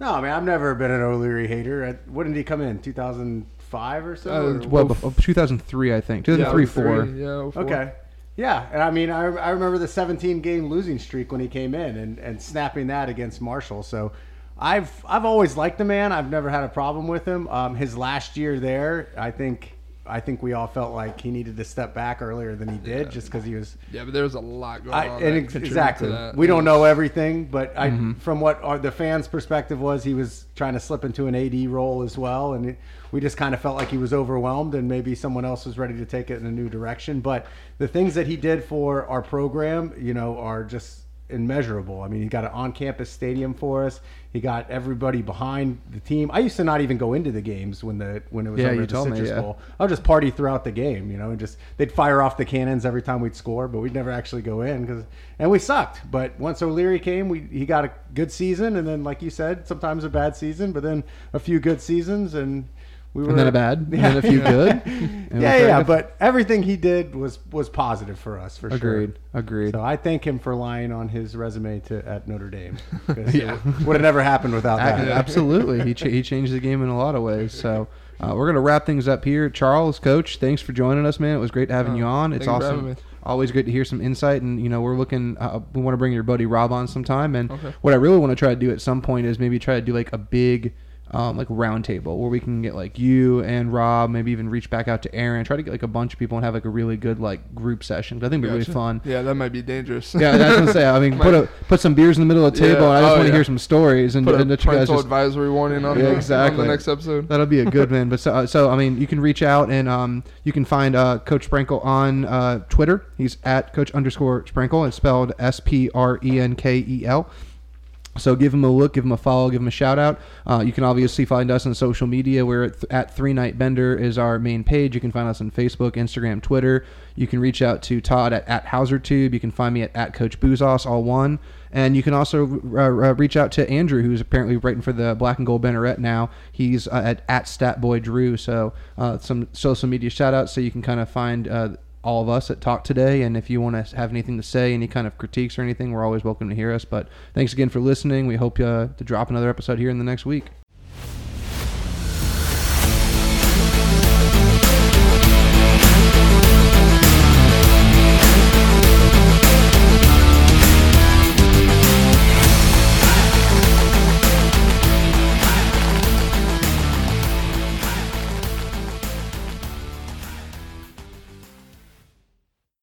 Speaker 1: No, I mean I've never been an O'Leary hater. I- When did he come in? 2005 or so?
Speaker 3: Uh,
Speaker 1: Or-
Speaker 2: Well, bef- 2003, I think. 2003,
Speaker 3: yeah,
Speaker 2: four.
Speaker 3: three, Yeah, four.
Speaker 1: Okay. Yeah, and I mean, I, I remember the 17 game losing streak when he came in and, and snapping that against Marshall. So I've I've always liked the man. I've never had a problem with him. Um, his last year there, I think I think we all felt like he needed to step back earlier than he did, just because he was.
Speaker 3: Yeah, but there was a lot going
Speaker 1: I,
Speaker 3: on.
Speaker 1: and ex- exactly, we don't know everything, but I,
Speaker 2: Mm-hmm.
Speaker 1: from what our, the fans' perspective was, he was trying to slip into an AD role as well, and it, we just kind of felt like he was overwhelmed, and maybe someone else was ready to take it in a new direction. But the things that he did for our program, you know, are just immeasurable. I mean, he got an on-campus stadium for us. He got everybody behind the team. I used to not even go into the games when the when it was
Speaker 2: Yeah,
Speaker 1: over the
Speaker 2: told me, yeah.
Speaker 1: Bowl. I'll just party throughout the game, you know, and just they'd fire off the cannons every time we'd score, but we'd never actually go in because and we sucked. But once O'Leary came, we he got a good season, and then like you said, sometimes a bad season, but then a few good seasons, and we were
Speaker 2: And then a bad, and then a few good.
Speaker 1: Yeah, yeah,
Speaker 2: trying
Speaker 1: but everything he did was was positive for us for
Speaker 2: Agreed.
Speaker 1: sure.
Speaker 2: Agreed. agreed.
Speaker 1: So I thank him for lying on his resume to at Notre Dame. it would have never happened without that.
Speaker 2: Absolutely, he cha- he changed the game in a lot of ways. So uh, we're gonna wrap things up here. Charles, Coach, thanks for joining us, man. It was great having
Speaker 3: Oh,
Speaker 2: you on. It's
Speaker 3: thank you for having
Speaker 2: awesome. Always great to hear some insight, and you know we're looking. Uh, we want to bring your buddy Rob on sometime, and
Speaker 3: Okay.
Speaker 2: what I really want to try to do at some point is maybe try to do like a big. Um, like round table where we can get like you and Rob, maybe even reach back out to Aaron, try to get like a bunch of people and have like a really good like group session. I think it'd be really fun.
Speaker 3: Yeah, that might be dangerous.
Speaker 2: Yeah, that's what I'm saying. I mean, put a put some beers in the middle of the table,
Speaker 3: Yeah.
Speaker 2: and I just
Speaker 3: Oh,
Speaker 2: want to
Speaker 3: yeah.
Speaker 2: hear some stories and,
Speaker 3: Put
Speaker 2: and
Speaker 3: a
Speaker 2: guys
Speaker 3: parental
Speaker 2: just
Speaker 3: advisory warning on,
Speaker 2: Yeah,
Speaker 3: the,
Speaker 2: exactly.
Speaker 3: on the next episode.
Speaker 2: That'll be a good one. But so, uh, so I mean, you can reach out and um, you can find uh, Coach Sprenkel on uh, Twitter. He's at Coach underscore Sprenkel. It's spelled S P R E N K E L. So give him a look, give him a follow, give him a shout out. Uh, you can obviously find us on social media. We're at, at Three Night Bender is our main page. You can find us on Facebook, Instagram, Twitter. You can reach out to Todd at, at HauserTube. You can find me at, at Coach Boozos, all one. And you can also uh, uh, reach out to Andrew, who's apparently writing for the Black and Gold Banneret now. He's uh, at, at StatBoyDrew. So uh, some social media shout outs so you can kind of find uh, all of us at Talk Today. And if you want to have anything to say, any kind of critiques or anything, we're always welcome to hear us. But thanks again for listening. We hope uh, to drop another episode here in the next week.